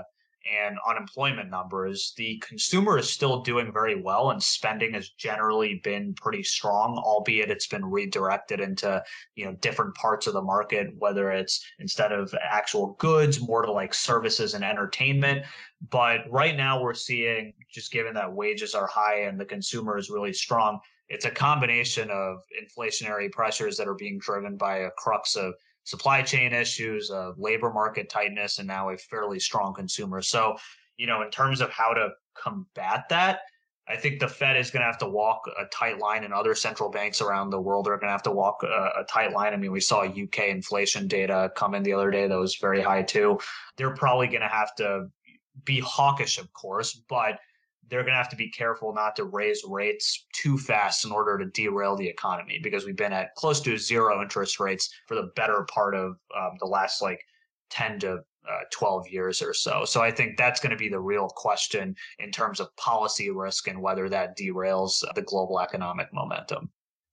and unemployment numbers, the consumer is still doing very well and spending has generally been pretty strong, albeit it's been redirected into, you know, different parts of the market, whether it's instead of actual goods, more to like services and entertainment. But right now we're seeing, just given that wages are high and the consumer is really strong, it's a combination of inflationary pressures that are being driven by a crux of supply chain issues, uh, labor market tightness, and now a fairly strong consumer. So, you know, in terms of how to combat that, I think the Fed is going to have to walk a tight line, and other central banks around the world are going to have to walk a, a, tight line. I mean, we saw UK inflation data come in the other day that was very high too. They're probably going to have to be hawkish, of course, but they're going to have to be careful not to raise rates too fast in order to derail the economy because we've been at close to zero interest rates for the better part of um, the last like 10 to uh, 12 years or so. So I think that's going to be the real question in terms of policy risk and whether that derails the global economic momentum.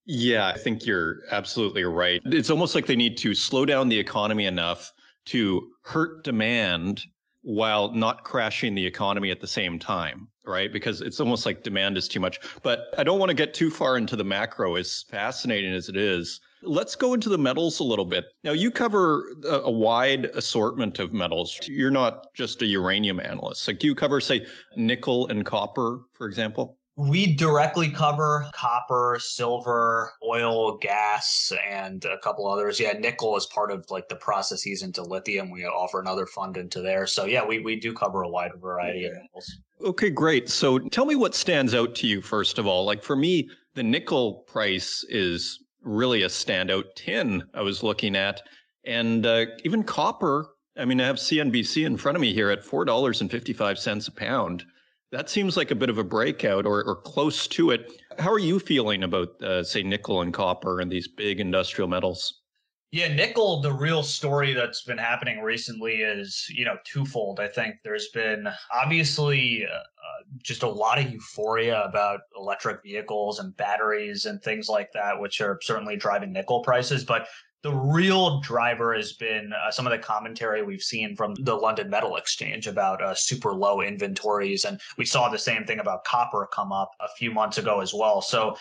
Yeah, I think you're absolutely right. It's almost like they need to slow down the economy enough to hurt demand while not crashing the economy at the same time, right? Because it's almost like demand is too much. But I don't want to get too far into the macro, as fascinating as it is. Let's go into the metals a little bit. Now, you cover a, a wide assortment of metals. You're not just a uranium analyst. Like, do you cover, say, nickel and copper, for example?
We directly cover copper, silver, oil, gas, and a couple others. Yeah, nickel is part of like the processes into lithium. We offer another fund into there. So yeah, we, we do cover a wide variety of metals.
Okay, great. So tell me what stands out to you first of all. Like for me, the nickel price is really a standout tin I was looking at. And uh, even copper, I mean, I have CNBC in front of me here at $4.55 a pound that seems like a bit of a breakout or, or close to it. How are you feeling about, uh, say, nickel and copper and these big industrial metals?
Yeah, nickel, the real story that's been happening recently is, you know, twofold. I think there's been obviously uh, uh just a lot of euphoria about electric vehicles and batteries and things like that, which are certainly driving nickel prices. But the real driver has been uh, some of the commentary we've seen from the London Metal Exchange about uh, super low inventories. And we saw the same thing about copper come up a few months ago as well. So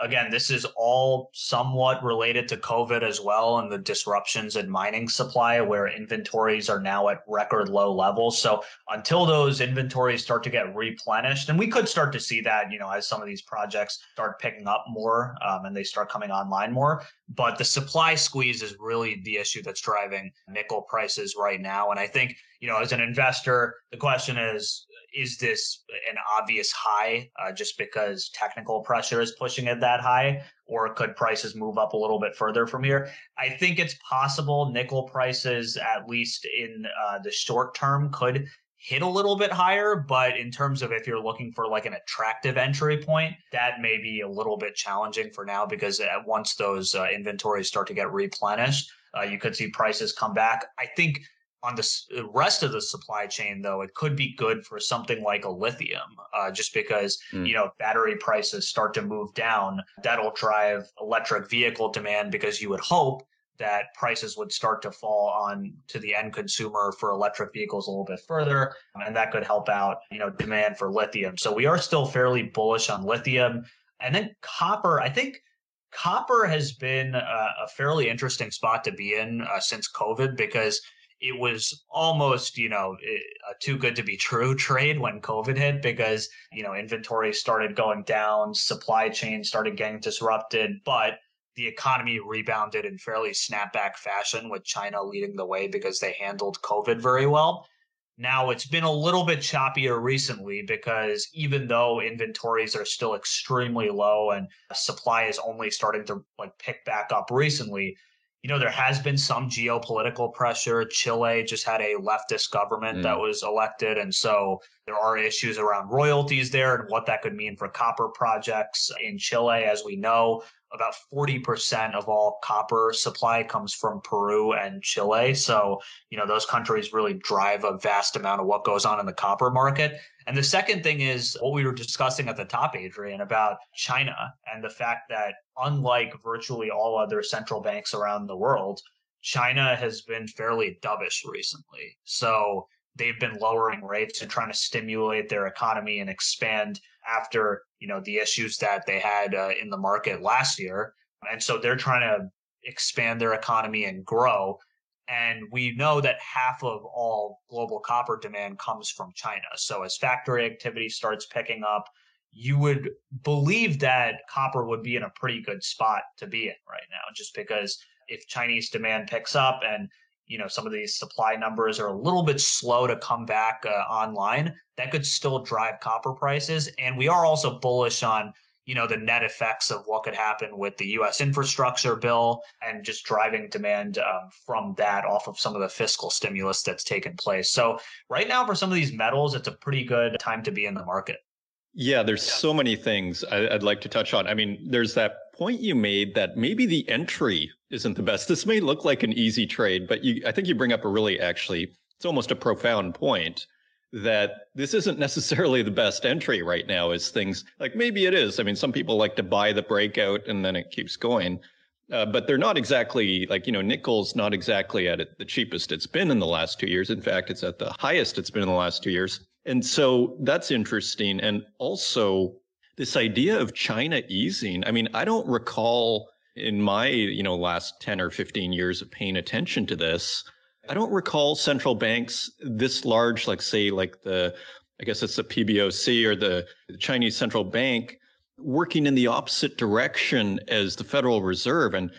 again, this is all somewhat related to COVID as well and the disruptions in mining supply where inventories are now at record low levels. So until those inventories start to get replenished, and we could start to see that, you know, as some of these projects start picking up more um, and they start coming online more. But the supply squeeze is really the issue that's driving nickel prices right now. And I think, you know, as an investor, the question is, is this an obvious high uh, just because technical pressure is pushing it that high, or could prices move up a little bit further from here? I think it's possible nickel prices, at least in uh, the short term, could hit a little bit higher, but in terms of if you're looking for like an attractive entry point, that may be a little bit challenging for now because at once those uh, inventories start to get replenished, uh, you could see prices come back. I think on the rest of the supply chain, though, it could be good for something like a lithium, uh, just because mm. you know battery prices start to move down. That'll drive electric vehicle demand because you would hope that prices would start to fall on to the end consumer for electric vehicles a little bit further, and that could help out you know demand for lithium. So we are still fairly bullish on lithium, and then copper. I think copper has been a, a fairly interesting spot to be in uh, since COVID because it was almost, you know, a too good to be true trade when COVID hit because, you know, inventory started going down, supply chain started getting disrupted, but the economy rebounded in fairly snapback fashion with China leading the way because they handled COVID very well. Now it's been a little bit choppier recently because even though inventories are still extremely low and supply is only starting to like pick back up recently, you know, there has been some geopolitical pressure. Chile just had a leftist government mm. that was elected. And so there are issues around royalties there and what that could mean for copper projects in Chile. As we know, about 40% of all copper supply comes from Peru and Chile. So, you know, those countries really drive a vast amount of what goes on in the copper market. And the second thing is what we were discussing at the top, Adrian, about China and the fact that unlike virtually all other central banks around the world, China has been fairly dovish recently. So they've been lowering rates and trying to stimulate their economy and expand after you know the issues that they had uh, in the market last year and so they're trying to expand their economy and grow and we know that half of all global copper demand comes from China. So as factory activity starts picking up, you would believe that copper would be in a pretty good spot to be in right now, just because if Chinese demand picks up and you know some of these supply numbers are a little bit slow to come back uh, online, that could still drive copper prices. And we are also bullish on you know, the net effects of what could happen with the U.S. infrastructure bill and just driving demand um, from that off of some of the fiscal stimulus that's taken place. So right now, for some of these metals, it's a pretty good time to be in the market.
Yeah, there's yeah. so many things I'd like to touch on. I mean, there's that point you made that maybe the entry isn't the best. This may look like an easy trade, but you, I think you bring up a really actually, it's almost a profound point that this isn't necessarily the best entry right now as things like maybe it is. I mean, some people like to buy the breakout and then it keeps going. Uh, but they're not exactly like, you know, nickel's not exactly at it, the cheapest it's been in the last two years. In fact, it's at the highest it's been in the last two years. And so that's interesting. And also this idea of China easing. I mean, I don't recall in my, you know, last 10 or 15 years of paying attention to this, I don't recall central banks this large, like say, like the, I guess it's the PBOC or the, Chinese central bank working in the opposite direction as the Federal Reserve. And,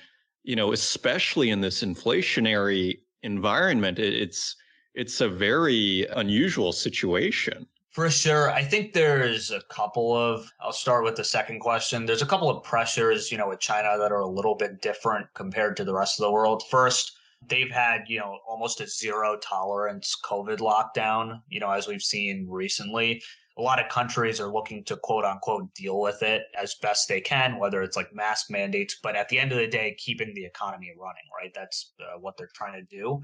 you know, especially in this inflationary environment, it's, it's a very unusual situation.
For sure. I think there's a couple of, I'll start with the second question. There's a couple of pressures, you know, with China that are a little bit different compared to the rest of the world. First, they've had, you know, almost a zero tolerance COVID lockdown, you know, as we've seen recently. A lot of countries are looking to quote unquote deal with it as best they can, whether it's like mask mandates, but at the end of the day, keeping the economy running, right? That's uh, what they're trying to do.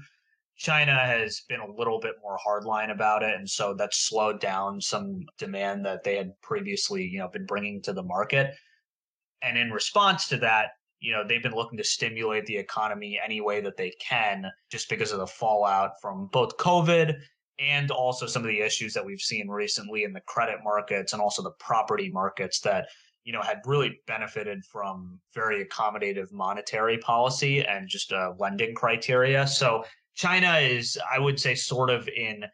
China has been a little bit more hardline about it, and so that's slowed down some demand that they had previously, you know, been bringing to the market. And in response to that, you know, they've been looking to stimulate the economy any way that they can, just because of the fallout from both COVID and also some of the issues that we've seen recently in the credit markets and also the property markets that you know had really benefited from very accommodative monetary policy and just uh, lending criteria. So China is, I would say, sort of in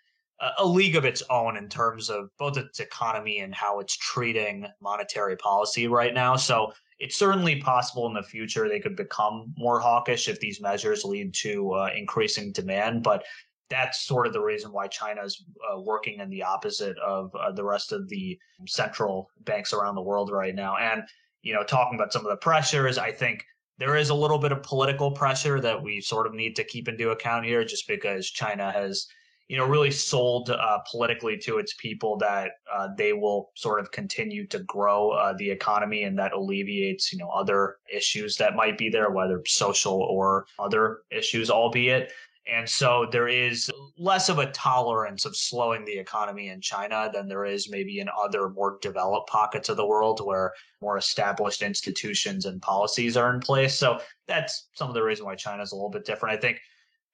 a league of its own in terms of both its economy and how it's treating monetary policy right now. So it's certainly possible in the future they could become more hawkish if these measures lead to uh, increasing demand. But that's sort of the reason why China is uh, working in the opposite of uh, the rest of the central banks around the world right now. And, you know, talking about some of the pressures, I think there is a little bit of political pressure that we sort of need to keep into account here, just because China has, you know, really sold uh, politically to its people that uh, they will sort of continue to grow uh, the economy, and that alleviates, you know, other issues that might be there, whether social or other issues, albeit. And so there is less of a tolerance of slowing the economy in China than there is maybe in other more developed pockets of the world where more established institutions and policies are in place. So that's some of the reason why China is a little bit different, I think.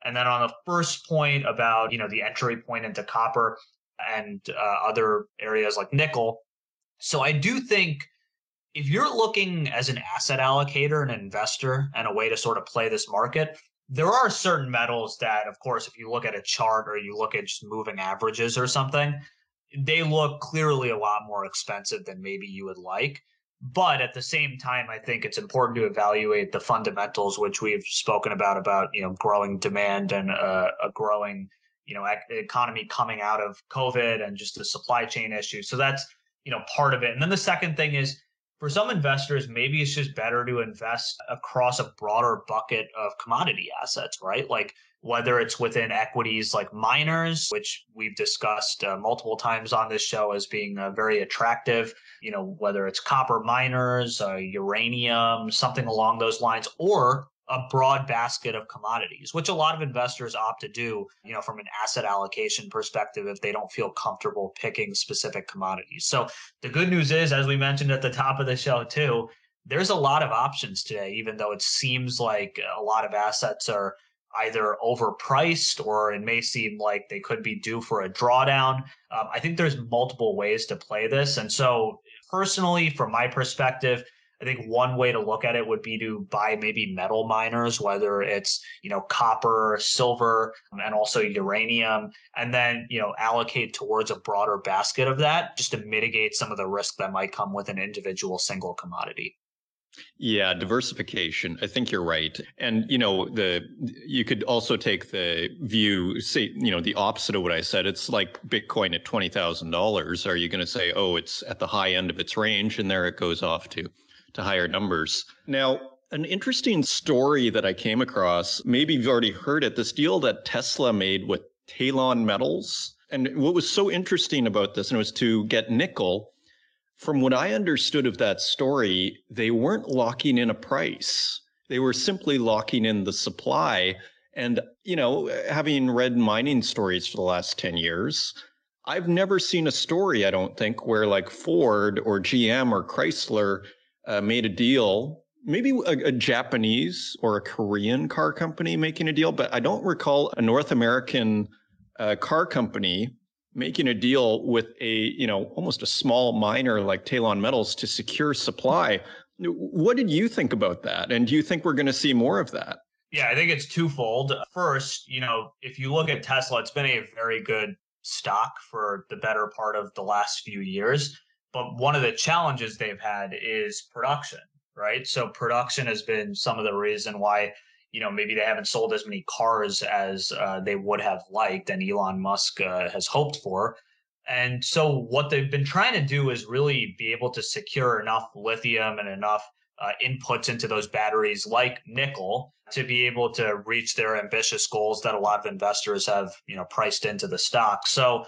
And then on the first point about, you know, the entry point into copper and uh, other areas like nickel. So I do think if you're looking as an asset allocator, an investor, and a way to sort of play this market, there are certain metals that, of course, if you look at a chart or you look at just moving averages or something, they look clearly a lot more expensive than maybe you would like. But at the same time, I think it's important to evaluate the fundamentals, which we've spoken about, about, you know, growing demand and uh, a growing, you know, economy coming out of COVID and just the supply chain issues. So that's, you know, part of it. And then the second thing is, for some investors, maybe it's just better to invest across a broader bucket of commodity assets, right? Like whether it's within equities like miners, which we've discussed uh, multiple times on this show as being uh, very attractive, you know, whether it's copper miners, uh, uranium, something along those lines, or a broad basket of commodities, which a lot of investors opt to do, you know, from an asset allocation perspective if they don't feel comfortable picking specific commodities. So the good news is, as we mentioned at the top of the show too, there's a lot of options today, even though it seems like a lot of assets are either overpriced or it may seem like they could be due for a drawdown. Um, I think there's multiple ways to play this. And so personally, from my perspective, I think one way to look at it would be to buy maybe metal miners, whether it's, you know, copper, silver, um, and also uranium, and then, you know, allocate towards a broader basket of that just to mitigate some of the risk that might come with an individual single commodity.
Yeah, diversification. I think you're right. And you know, the you could also take the view, say, you know, the opposite of what I said. It's like Bitcoin at twenty thousand dollars. Are you going to say, oh, it's at the high end of its range, and there it goes off to to higher numbers. Now, an interesting story that I came across, maybe you've already heard it, this deal that Tesla made with Talon Metals. And what was so interesting about this, and it was to get nickel. From what I understood of that story, they weren't locking in a price. They were simply locking in the supply. And, you know, having read mining stories for the last 10 years, I've never seen a story, I don't think, where like Ford or GM or Chrysler uh, made a deal, maybe a, a, Japanese or a Korean car company making a deal, but I don't recall a North American uh, car company making a deal with a, you know, almost a small miner like Talon Metals to secure supply. What did you think about that? And do you think we're going to see more of that?
Yeah, I think it's twofold. First, you know, if you look at Tesla, it's been a very good stock for the better part of the last few years. But one of the challenges they've had is production, right? So production has been some of the reason why, you know, maybe they haven't sold as many cars as uh, they would have liked and Elon Musk uh, has hoped for. And so what they've been trying to do is really be able to secure enough lithium and enough uh, inputs into those batteries like nickel to be able to reach their ambitious goals that a lot of investors have you know priced into the stock so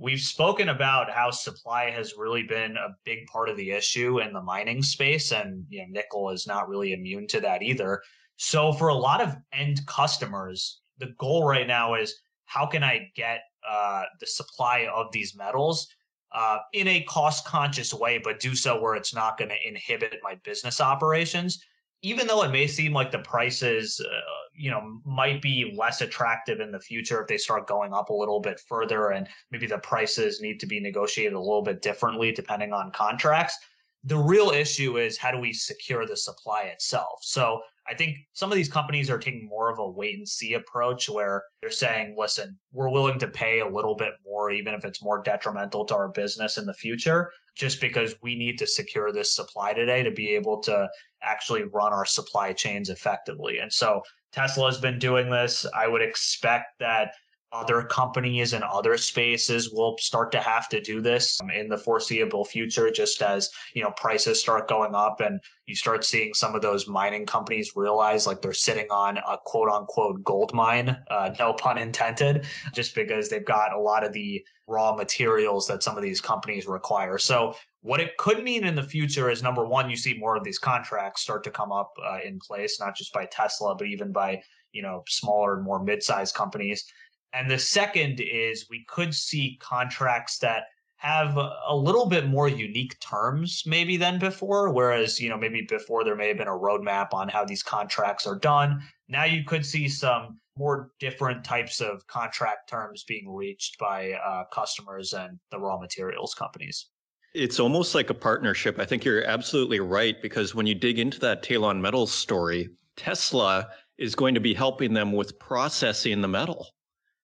we've spoken about how supply has really been a big part of the issue in the mining space and you know nickel is not really immune to that either so for a lot of end customers the goal right now is how can i get uh, the supply of these metals uh, in a cost conscious way, but do so where it's not going to inhibit my business operations. Even though it may seem like the prices, uh, you know, might be less attractive in the future if they start going up a little bit further, and maybe the prices need to be negotiated a little bit differently depending on contracts. The real issue is how do we secure the supply itself? So I think some of these companies are taking more of a wait and see approach where they're saying, listen, we're willing to pay a little bit more, even if it's more detrimental to our business in the future, just because we need to secure this supply today to be able to actually run our supply chains effectively. And so Tesla has been doing this. I would expect that other companies and other spaces will start to have to do this in the foreseeable future just as you know prices start going up and you start seeing some of those mining companies realize like they're sitting on a quote unquote gold mine uh, no pun intended just because they've got a lot of the raw materials that some of these companies require. So what it could mean in the future is number one you see more of these contracts start to come up uh, in place not just by tesla but even by you know smaller and more mid-sized companies and the second is we could see contracts that have a little bit more unique terms maybe than before. Whereas, you know, maybe before there may have been a roadmap on how these contracts are done. Now you could see some more different types of contract terms being reached by uh, customers and the raw materials companies.
It's almost like a partnership. I think you're absolutely right because when you dig into that Talon Metals story, Tesla is going to be helping them with processing the metal.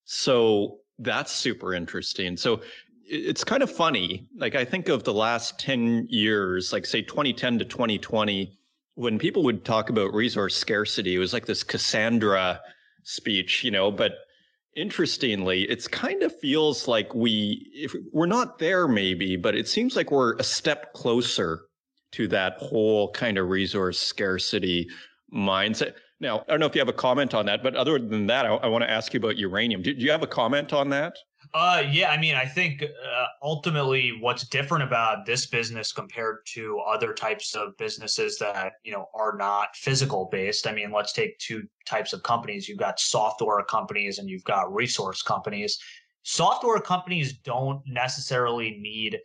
So that's super interesting. So it's kind of funny. Like I think of the last 10 years, like say 2010 to 2020, when people would talk about resource scarcity, it was like this Cassandra speech, you know, but interestingly, it's kind of feels like we, if we're not there maybe, but it seems like we're a step closer to that whole kind of resource scarcity mindset. Now, I don't know if you have a comment on that, but other than that, I, I want to ask you about uranium. Do, do, you have a comment on that?
Uh, yeah, I mean, I think uh, ultimately what's different about this business compared to other types of businesses that, you know, are not physical based. I mean, let's take two types of companies. You've got software companies and you've got resource companies. Software companies don't necessarily need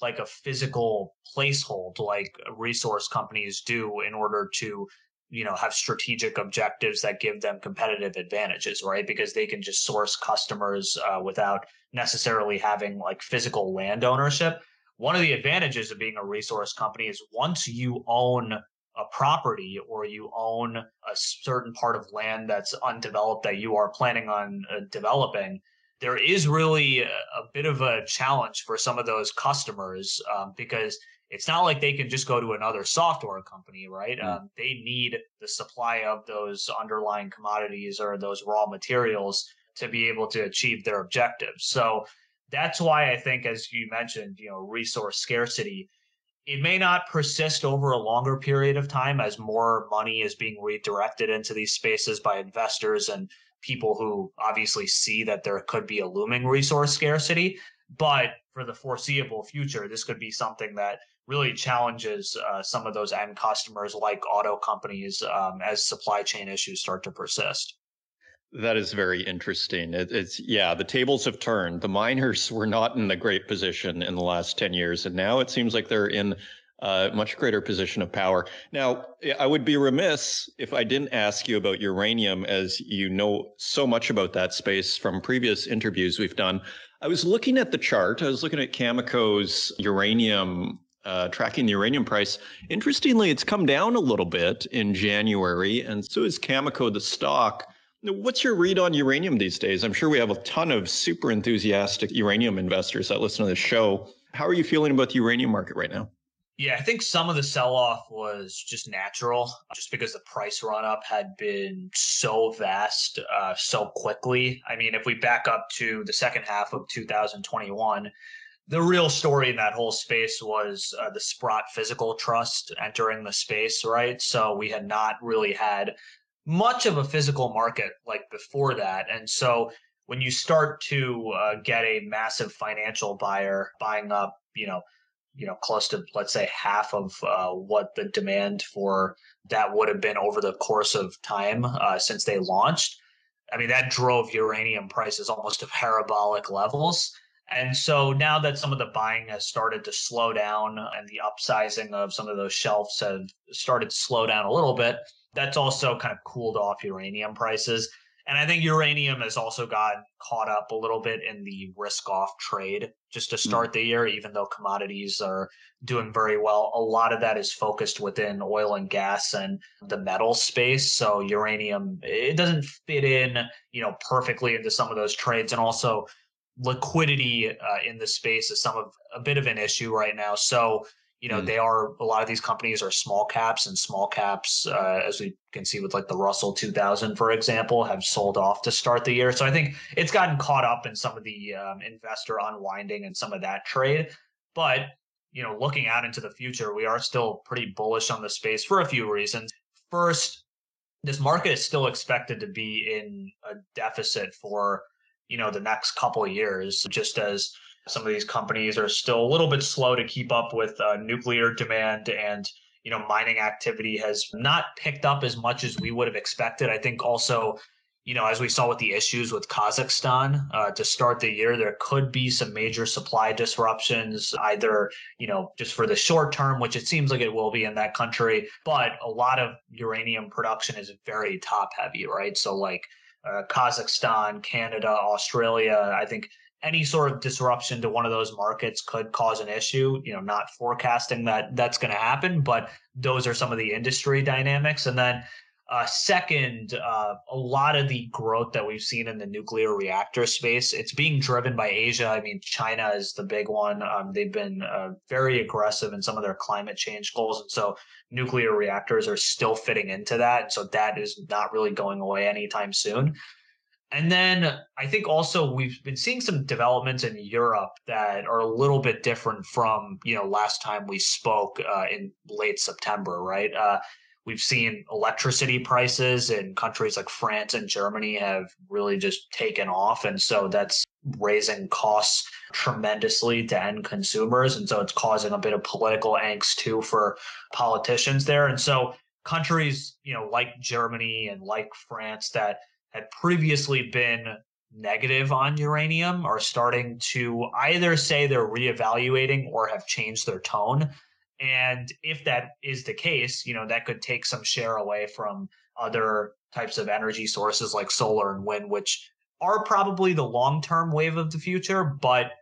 like a physical placehold like resource companies do in order to you know have strategic objectives that give them competitive advantages right? Because they can just source customers uh, without necessarily having like physical land ownership. One of the advantages of being a resource company is once you own a property or you own a certain part of land that's undeveloped that you are planning on uh, developing there is really a, a, bit of a challenge for some of those customers um, because it's not like they can just go to another software company, right? Mm. Um, they need the supply of those underlying commodities or those raw materials to be able to achieve their objectives. So that's why I think, as you mentioned, you know, resource scarcity, it may not persist over a longer period of time as more money is being redirected into these spaces by investors and people who obviously see that there could be a looming resource scarcity. But for the foreseeable future, this could be something that really challenges uh, some of those end customers like auto companies um, as supply chain issues start to persist.
That is very interesting. It, it's yeah, the tables have turned. The miners *laughs* were not in a great position in the last ten years, and now it seems like they're in a much greater position of power. Now, I would be remiss if I didn't ask you about uranium, as you know so much about that space from previous interviews we've done. I was looking at the chart. I was looking at Cameco's uranium uh, tracking the uranium price. Interestingly, it's come down a little bit in January, and so is Cameco, the stock. What's your read on uranium these days? I'm sure we have a ton of super enthusiastic uranium investors that listen to this show. How are you feeling about the uranium market right now?
Yeah, I think some of the sell off was just natural, just because the price run up had been so vast uh, so quickly. I mean, if we back up to the second half of 2021, the real story in that whole space was uh, the Sprott Physical Trust entering the space, right? So we had not really had much of a physical market like before that. And so when you start to uh, get a massive financial buyer buying up, you know, you know, close to let's say half of uh, what the demand for that would have been over the course of time uh, since they launched. I mean, that drove uranium prices almost to parabolic levels. And so now that some of the buying has started to slow down and the upsizing of some of those shelves have started to slow down a little bit, that's also kind of cooled off uranium prices. And I think uranium has also gotten caught up a little bit in the risk off trade just to hmm. start the year, even though commodities are doing very well. A lot of that is focused within oil and gas and the metal space. So uranium, it doesn't fit in, you know, perfectly into some of those trades. And also liquidity uh, in the space is some of a bit of an issue right now. So, you know, mm. they are a lot of these companies are small caps, and small caps, uh, as we can see with like the Russell 2000, for example, have sold off to start the year. So I think it's gotten caught up in some of the um, investor unwinding and some of that trade. But you know, looking out into the future, we are still pretty bullish on the space for a few reasons. First, this market is still expected to be in a deficit for you know the next couple of years just as some of these companies are still a little bit slow to keep up with uh, nuclear demand and you know mining activity has not picked up as much as we would have expected. I think also you know as we saw with the issues with kazakhstan uh, to start the year there could be some major supply disruptions either you know just for the short term which it seems like it will be in that country but a lot of uranium production is very top heavy right? So like uh, Kazakhstan, Canada, Australia. I think any sort of disruption to one of those markets could cause an issue. You know, not forecasting that that's going to happen, but those are some of the industry dynamics. And then, uh, second, uh, a lot of the growth that we've seen in the nuclear reactor space, it's being driven by Asia. I mean, China is the big one. Um, they've been uh, very aggressive in some of their climate change goals, and so nuclear reactors are still fitting into that. So that is not really going away anytime soon. And then I think also we've been seeing some developments in Europe that are a little bit different from you know last time we spoke uh, in late September, right? We've seen electricity prices in countries like France and Germany have really just taken off, and so that's raising costs tremendously to end consumers. And so it's causing a bit of political angst too for politicians there. And so countries, you know, like Germany and like France that had previously been negative on uranium are starting to either say they're reevaluating or have changed their tone. And if that is the case, you know, that could take some share away from other types of energy sources like solar and wind, which are probably the long term wave of the future, but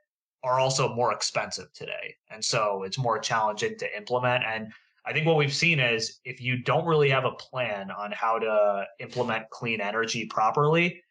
are also more expensive today. And so it's more challenging to implement. And I think what we've seen is if you don't really have a plan on how to implement clean energy properly,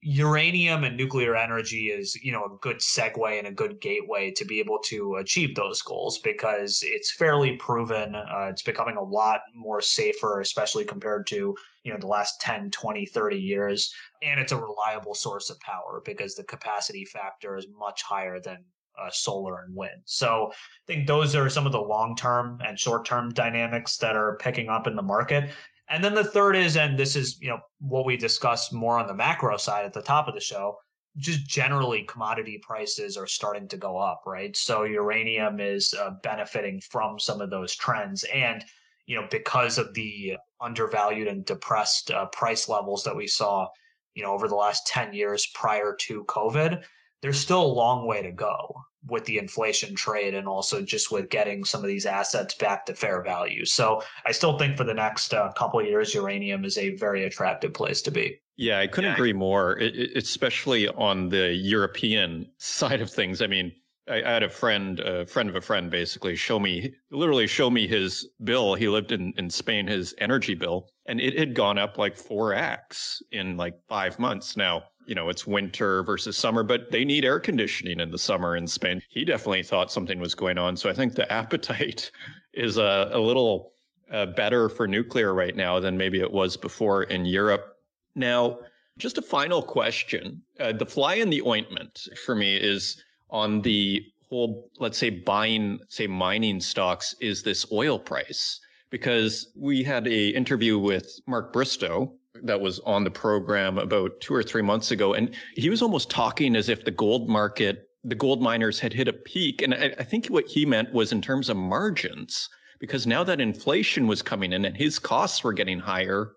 uranium and nuclear energy is you know a good segue and a good gateway to be able to achieve those goals because it's fairly proven uh, it's becoming a lot more safer especially compared to you know the last 10 20 30 years. And it's a reliable source of power because the capacity factor is much higher than uh, solar and wind. So i think those are some of the long term and short term dynamics that are picking up in the market and then the third is, and this is, you know, what we discussed more on the macro side at the top of the show, just generally commodity prices are starting to go up, right? So uranium is uh, benefiting from some of those trends. And, you know, because of the undervalued and depressed uh, price levels that we saw, you know, over the last 10 years prior to COVID, there's still a long way to go with the inflation trade and also just with getting some of these assets back to fair value. So I still think for the next uh, couple of years, uranium is a very attractive place to be.
Yeah, I couldn't yeah. agree more, it, it, especially on the European side of things. I mean, I, I had a friend, a friend of a friend, basically show me, literally show me his bill. He lived in, in Spain, his energy bill, and it had gone up like 4x in like five months. Now, you know, it's winter versus summer, but they need air conditioning in the summer in Spain. He definitely thought something was going on. So I think the appetite *laughs* is a, a little uh, better for nuclear right now than maybe it was before in Europe. Now, just a final question. Uh, the fly in the ointment for me is on the whole, let's say buying, say mining stocks is this oil price because we had a interview with Mark Bristow that was on the program about two or three months ago. And he was almost talking as if the gold market, the gold miners had hit a peak. And I, I think what he meant was in terms of margins, because now that inflation was coming in and his costs were getting higher,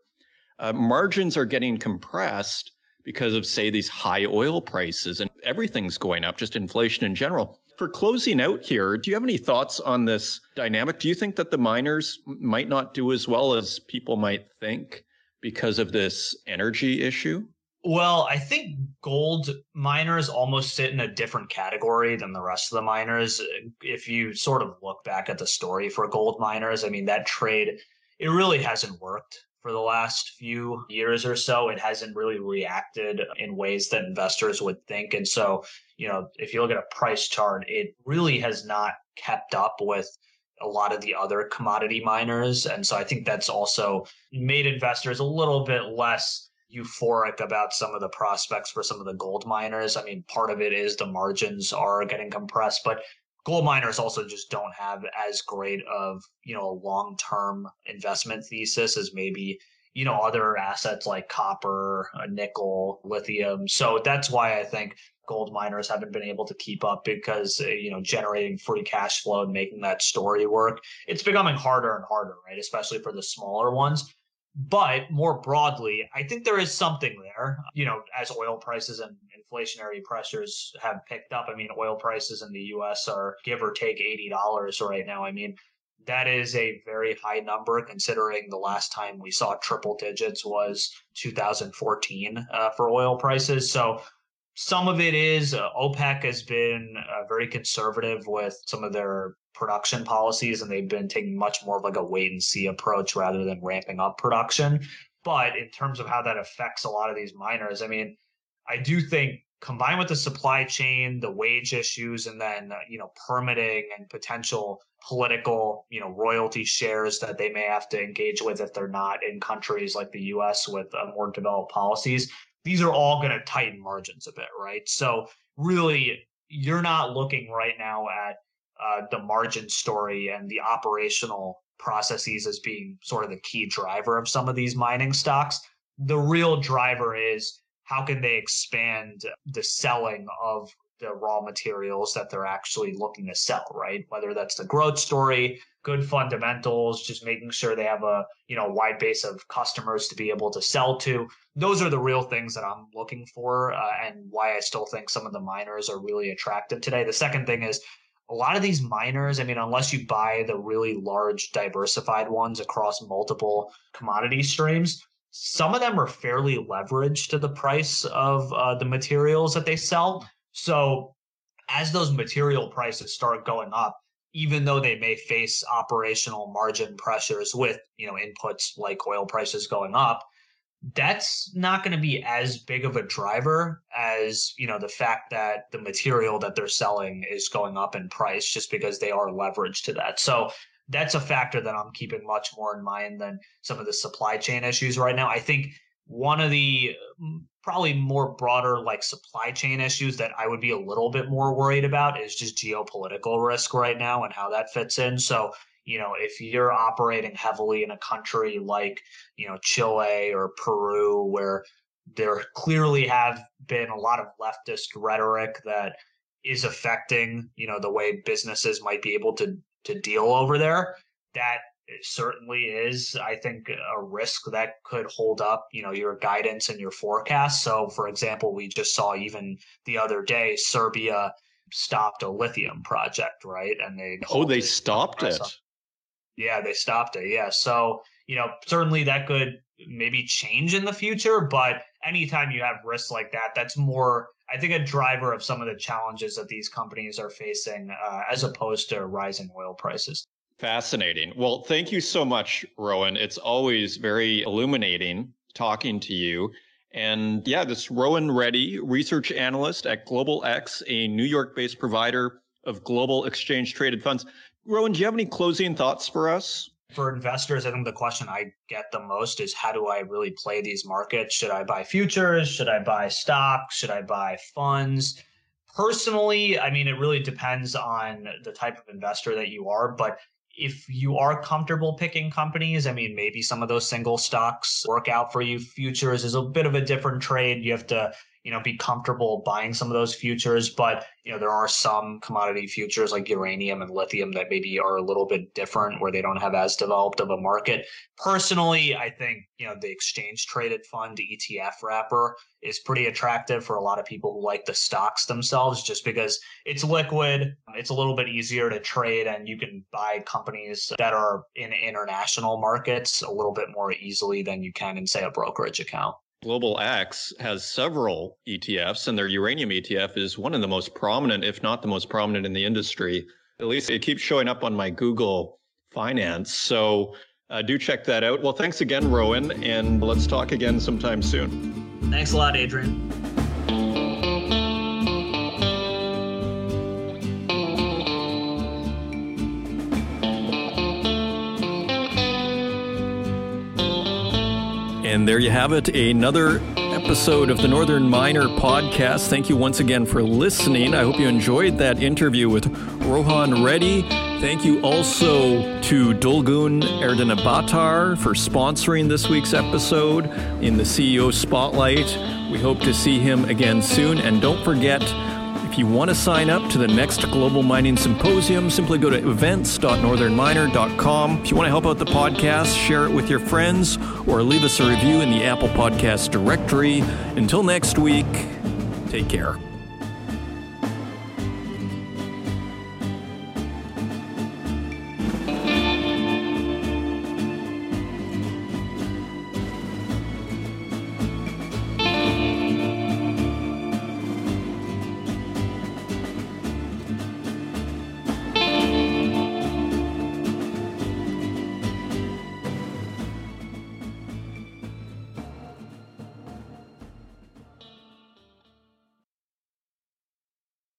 uh, margins are getting compressed because of, say, these high oil prices and everything's going up, just inflation in general. For closing out here, do you have any thoughts on this dynamic? Do you think that the miners might not do as well as people might think because of this energy issue?
Well, I think gold miners almost sit in a different category than the rest of the miners. Uh, if you sort of look back at the story for gold miners, I mean, that trade, it really hasn't worked for the last few years or so. It hasn't really reacted in ways that investors would think. And so, you know, if you look at a price chart, it really has not kept up with a lot of the other commodity miners. And so I think that's also made investors a little bit less euphoric about some of the prospects for some of the gold miners. I mean, part of it is the margins are getting compressed, but gold miners also just don't have as great of, you know, a long-term investment thesis as maybe you know other assets like copper, uh, nickel, lithium. So that's why I think gold miners haven't been able to keep up because uh, you know generating free cash flow and making that story work it's becoming harder and harder right? Especially for the smaller ones. But more broadly i think there is something there you know as oil prices and inflationary pressures have picked up. I mean oil prices in the us are give or take $80 right now. I mean that is a very high number considering the last time we saw triple digits was 2014 uh, for oil prices so some of it is uh, OPEC has been uh, very conservative with some of their production policies, and they've been taking much more of like a wait and see approach rather than ramping up production. But in terms of how that affects a lot of these miners, I mean, I do think combined with the supply chain, the wage issues, and then uh, you know permitting and potential political you know royalty shares that they may have to engage with if they're not in countries like the U.S. with uh, more developed policies these are all going to tighten margins a bit, right? So really, you're not looking right now at uh, the margin story and the operational processes as being sort of the key driver of some of these mining stocks. The real driver is how can they expand the selling of the raw materials that they're actually looking to sell, right? Whether that's the growth story, good fundamentals, just making sure they have a, you know, wide base of customers to be able to sell to. Those are the real things that I'm looking for uh, and why I still think some of the miners are really attractive today. The second thing is a lot of these miners, I mean, unless you buy the really large diversified ones across multiple commodity streams, some of them are fairly leveraged to the price of uh, the materials that they sell. So as those material prices start going up, even though they may face operational margin pressures with, you know, inputs like oil prices going up, that's not going to be as big of a driver as, you know, the fact that the material that they're selling is going up in price just because they are leveraged to that. So that's a factor that I'm keeping much more in mind than some of the supply chain issues right now. I think one of the mm, probably more broader like supply chain issues that I would be a little bit more worried about is just geopolitical risk right now and how that fits in. So, you know, if you're operating heavily in a country like, you know, Chile or Peru, where there clearly have been a lot of leftist rhetoric that is affecting, you know, the way businesses might be able to to deal over there, that certainly is, I think, a risk that could hold up, you know, your guidance and your forecast. So, for example, we just saw even the other day, Serbia stopped a lithium project, right? And they
oh, they stopped it.
Yeah, they stopped it. Yeah, so you know, certainly that could maybe change in the future, but anytime you have risks like that, that's more, I think, a driver of some of the challenges that these companies are facing, uh, as opposed to rising oil prices.
Fascinating. Well, thank you so much, Rohan. It's always very illuminating talking to you. And yeah, this Rohan Reddy, research analyst at Global X, a New York based provider of global exchange traded funds. Rohan, do you have any closing thoughts for us?
For investors, I think the question I get the most is how do I really play these markets? Should I buy futures? Should I buy stocks? Should I buy funds? Personally, I mean, it really depends on the type of investor that you are, but if you are comfortable picking companies, I mean, maybe some of those single stocks work out for you. Futures is a bit of a different trade. You have to you know, be comfortable buying some of those futures. But, you know, there are some commodity futures like uranium and lithium that maybe are a little bit different where they don't have as developed of a market. Personally, I think, you know, the exchange traded fund ETF wrapper is pretty attractive for a lot of people who like the stocks themselves just because it's liquid, it's a little bit easier to trade, and you can buy companies that are in international markets a little bit more easily than you can in, say, a brokerage account.
Global X has several ETFs, and their uranium ETF is one of the most prominent, if not the most prominent in the industry. At least it keeps showing up on my Google Finance. So uh, do check that out. Well, thanks again, Rohan, and let's talk again sometime soon.
Thanks a lot, Adrian.
And there you have it, another episode of the Northern Miner podcast. Thank you once again for listening. I hope you enjoyed that interview with Rohan Reddy. Thank you also to Dulguun Erdenebaatar for sponsoring this week's episode in the CEO Spotlight. We hope to see him again soon. And don't forget, if you want to sign up to the next Global Mining Symposium, simply go to events.northernminer.com. If you want to help out the podcast, share it with your friends or leave us a review in the Apple Podcast directory. Until next week, take care.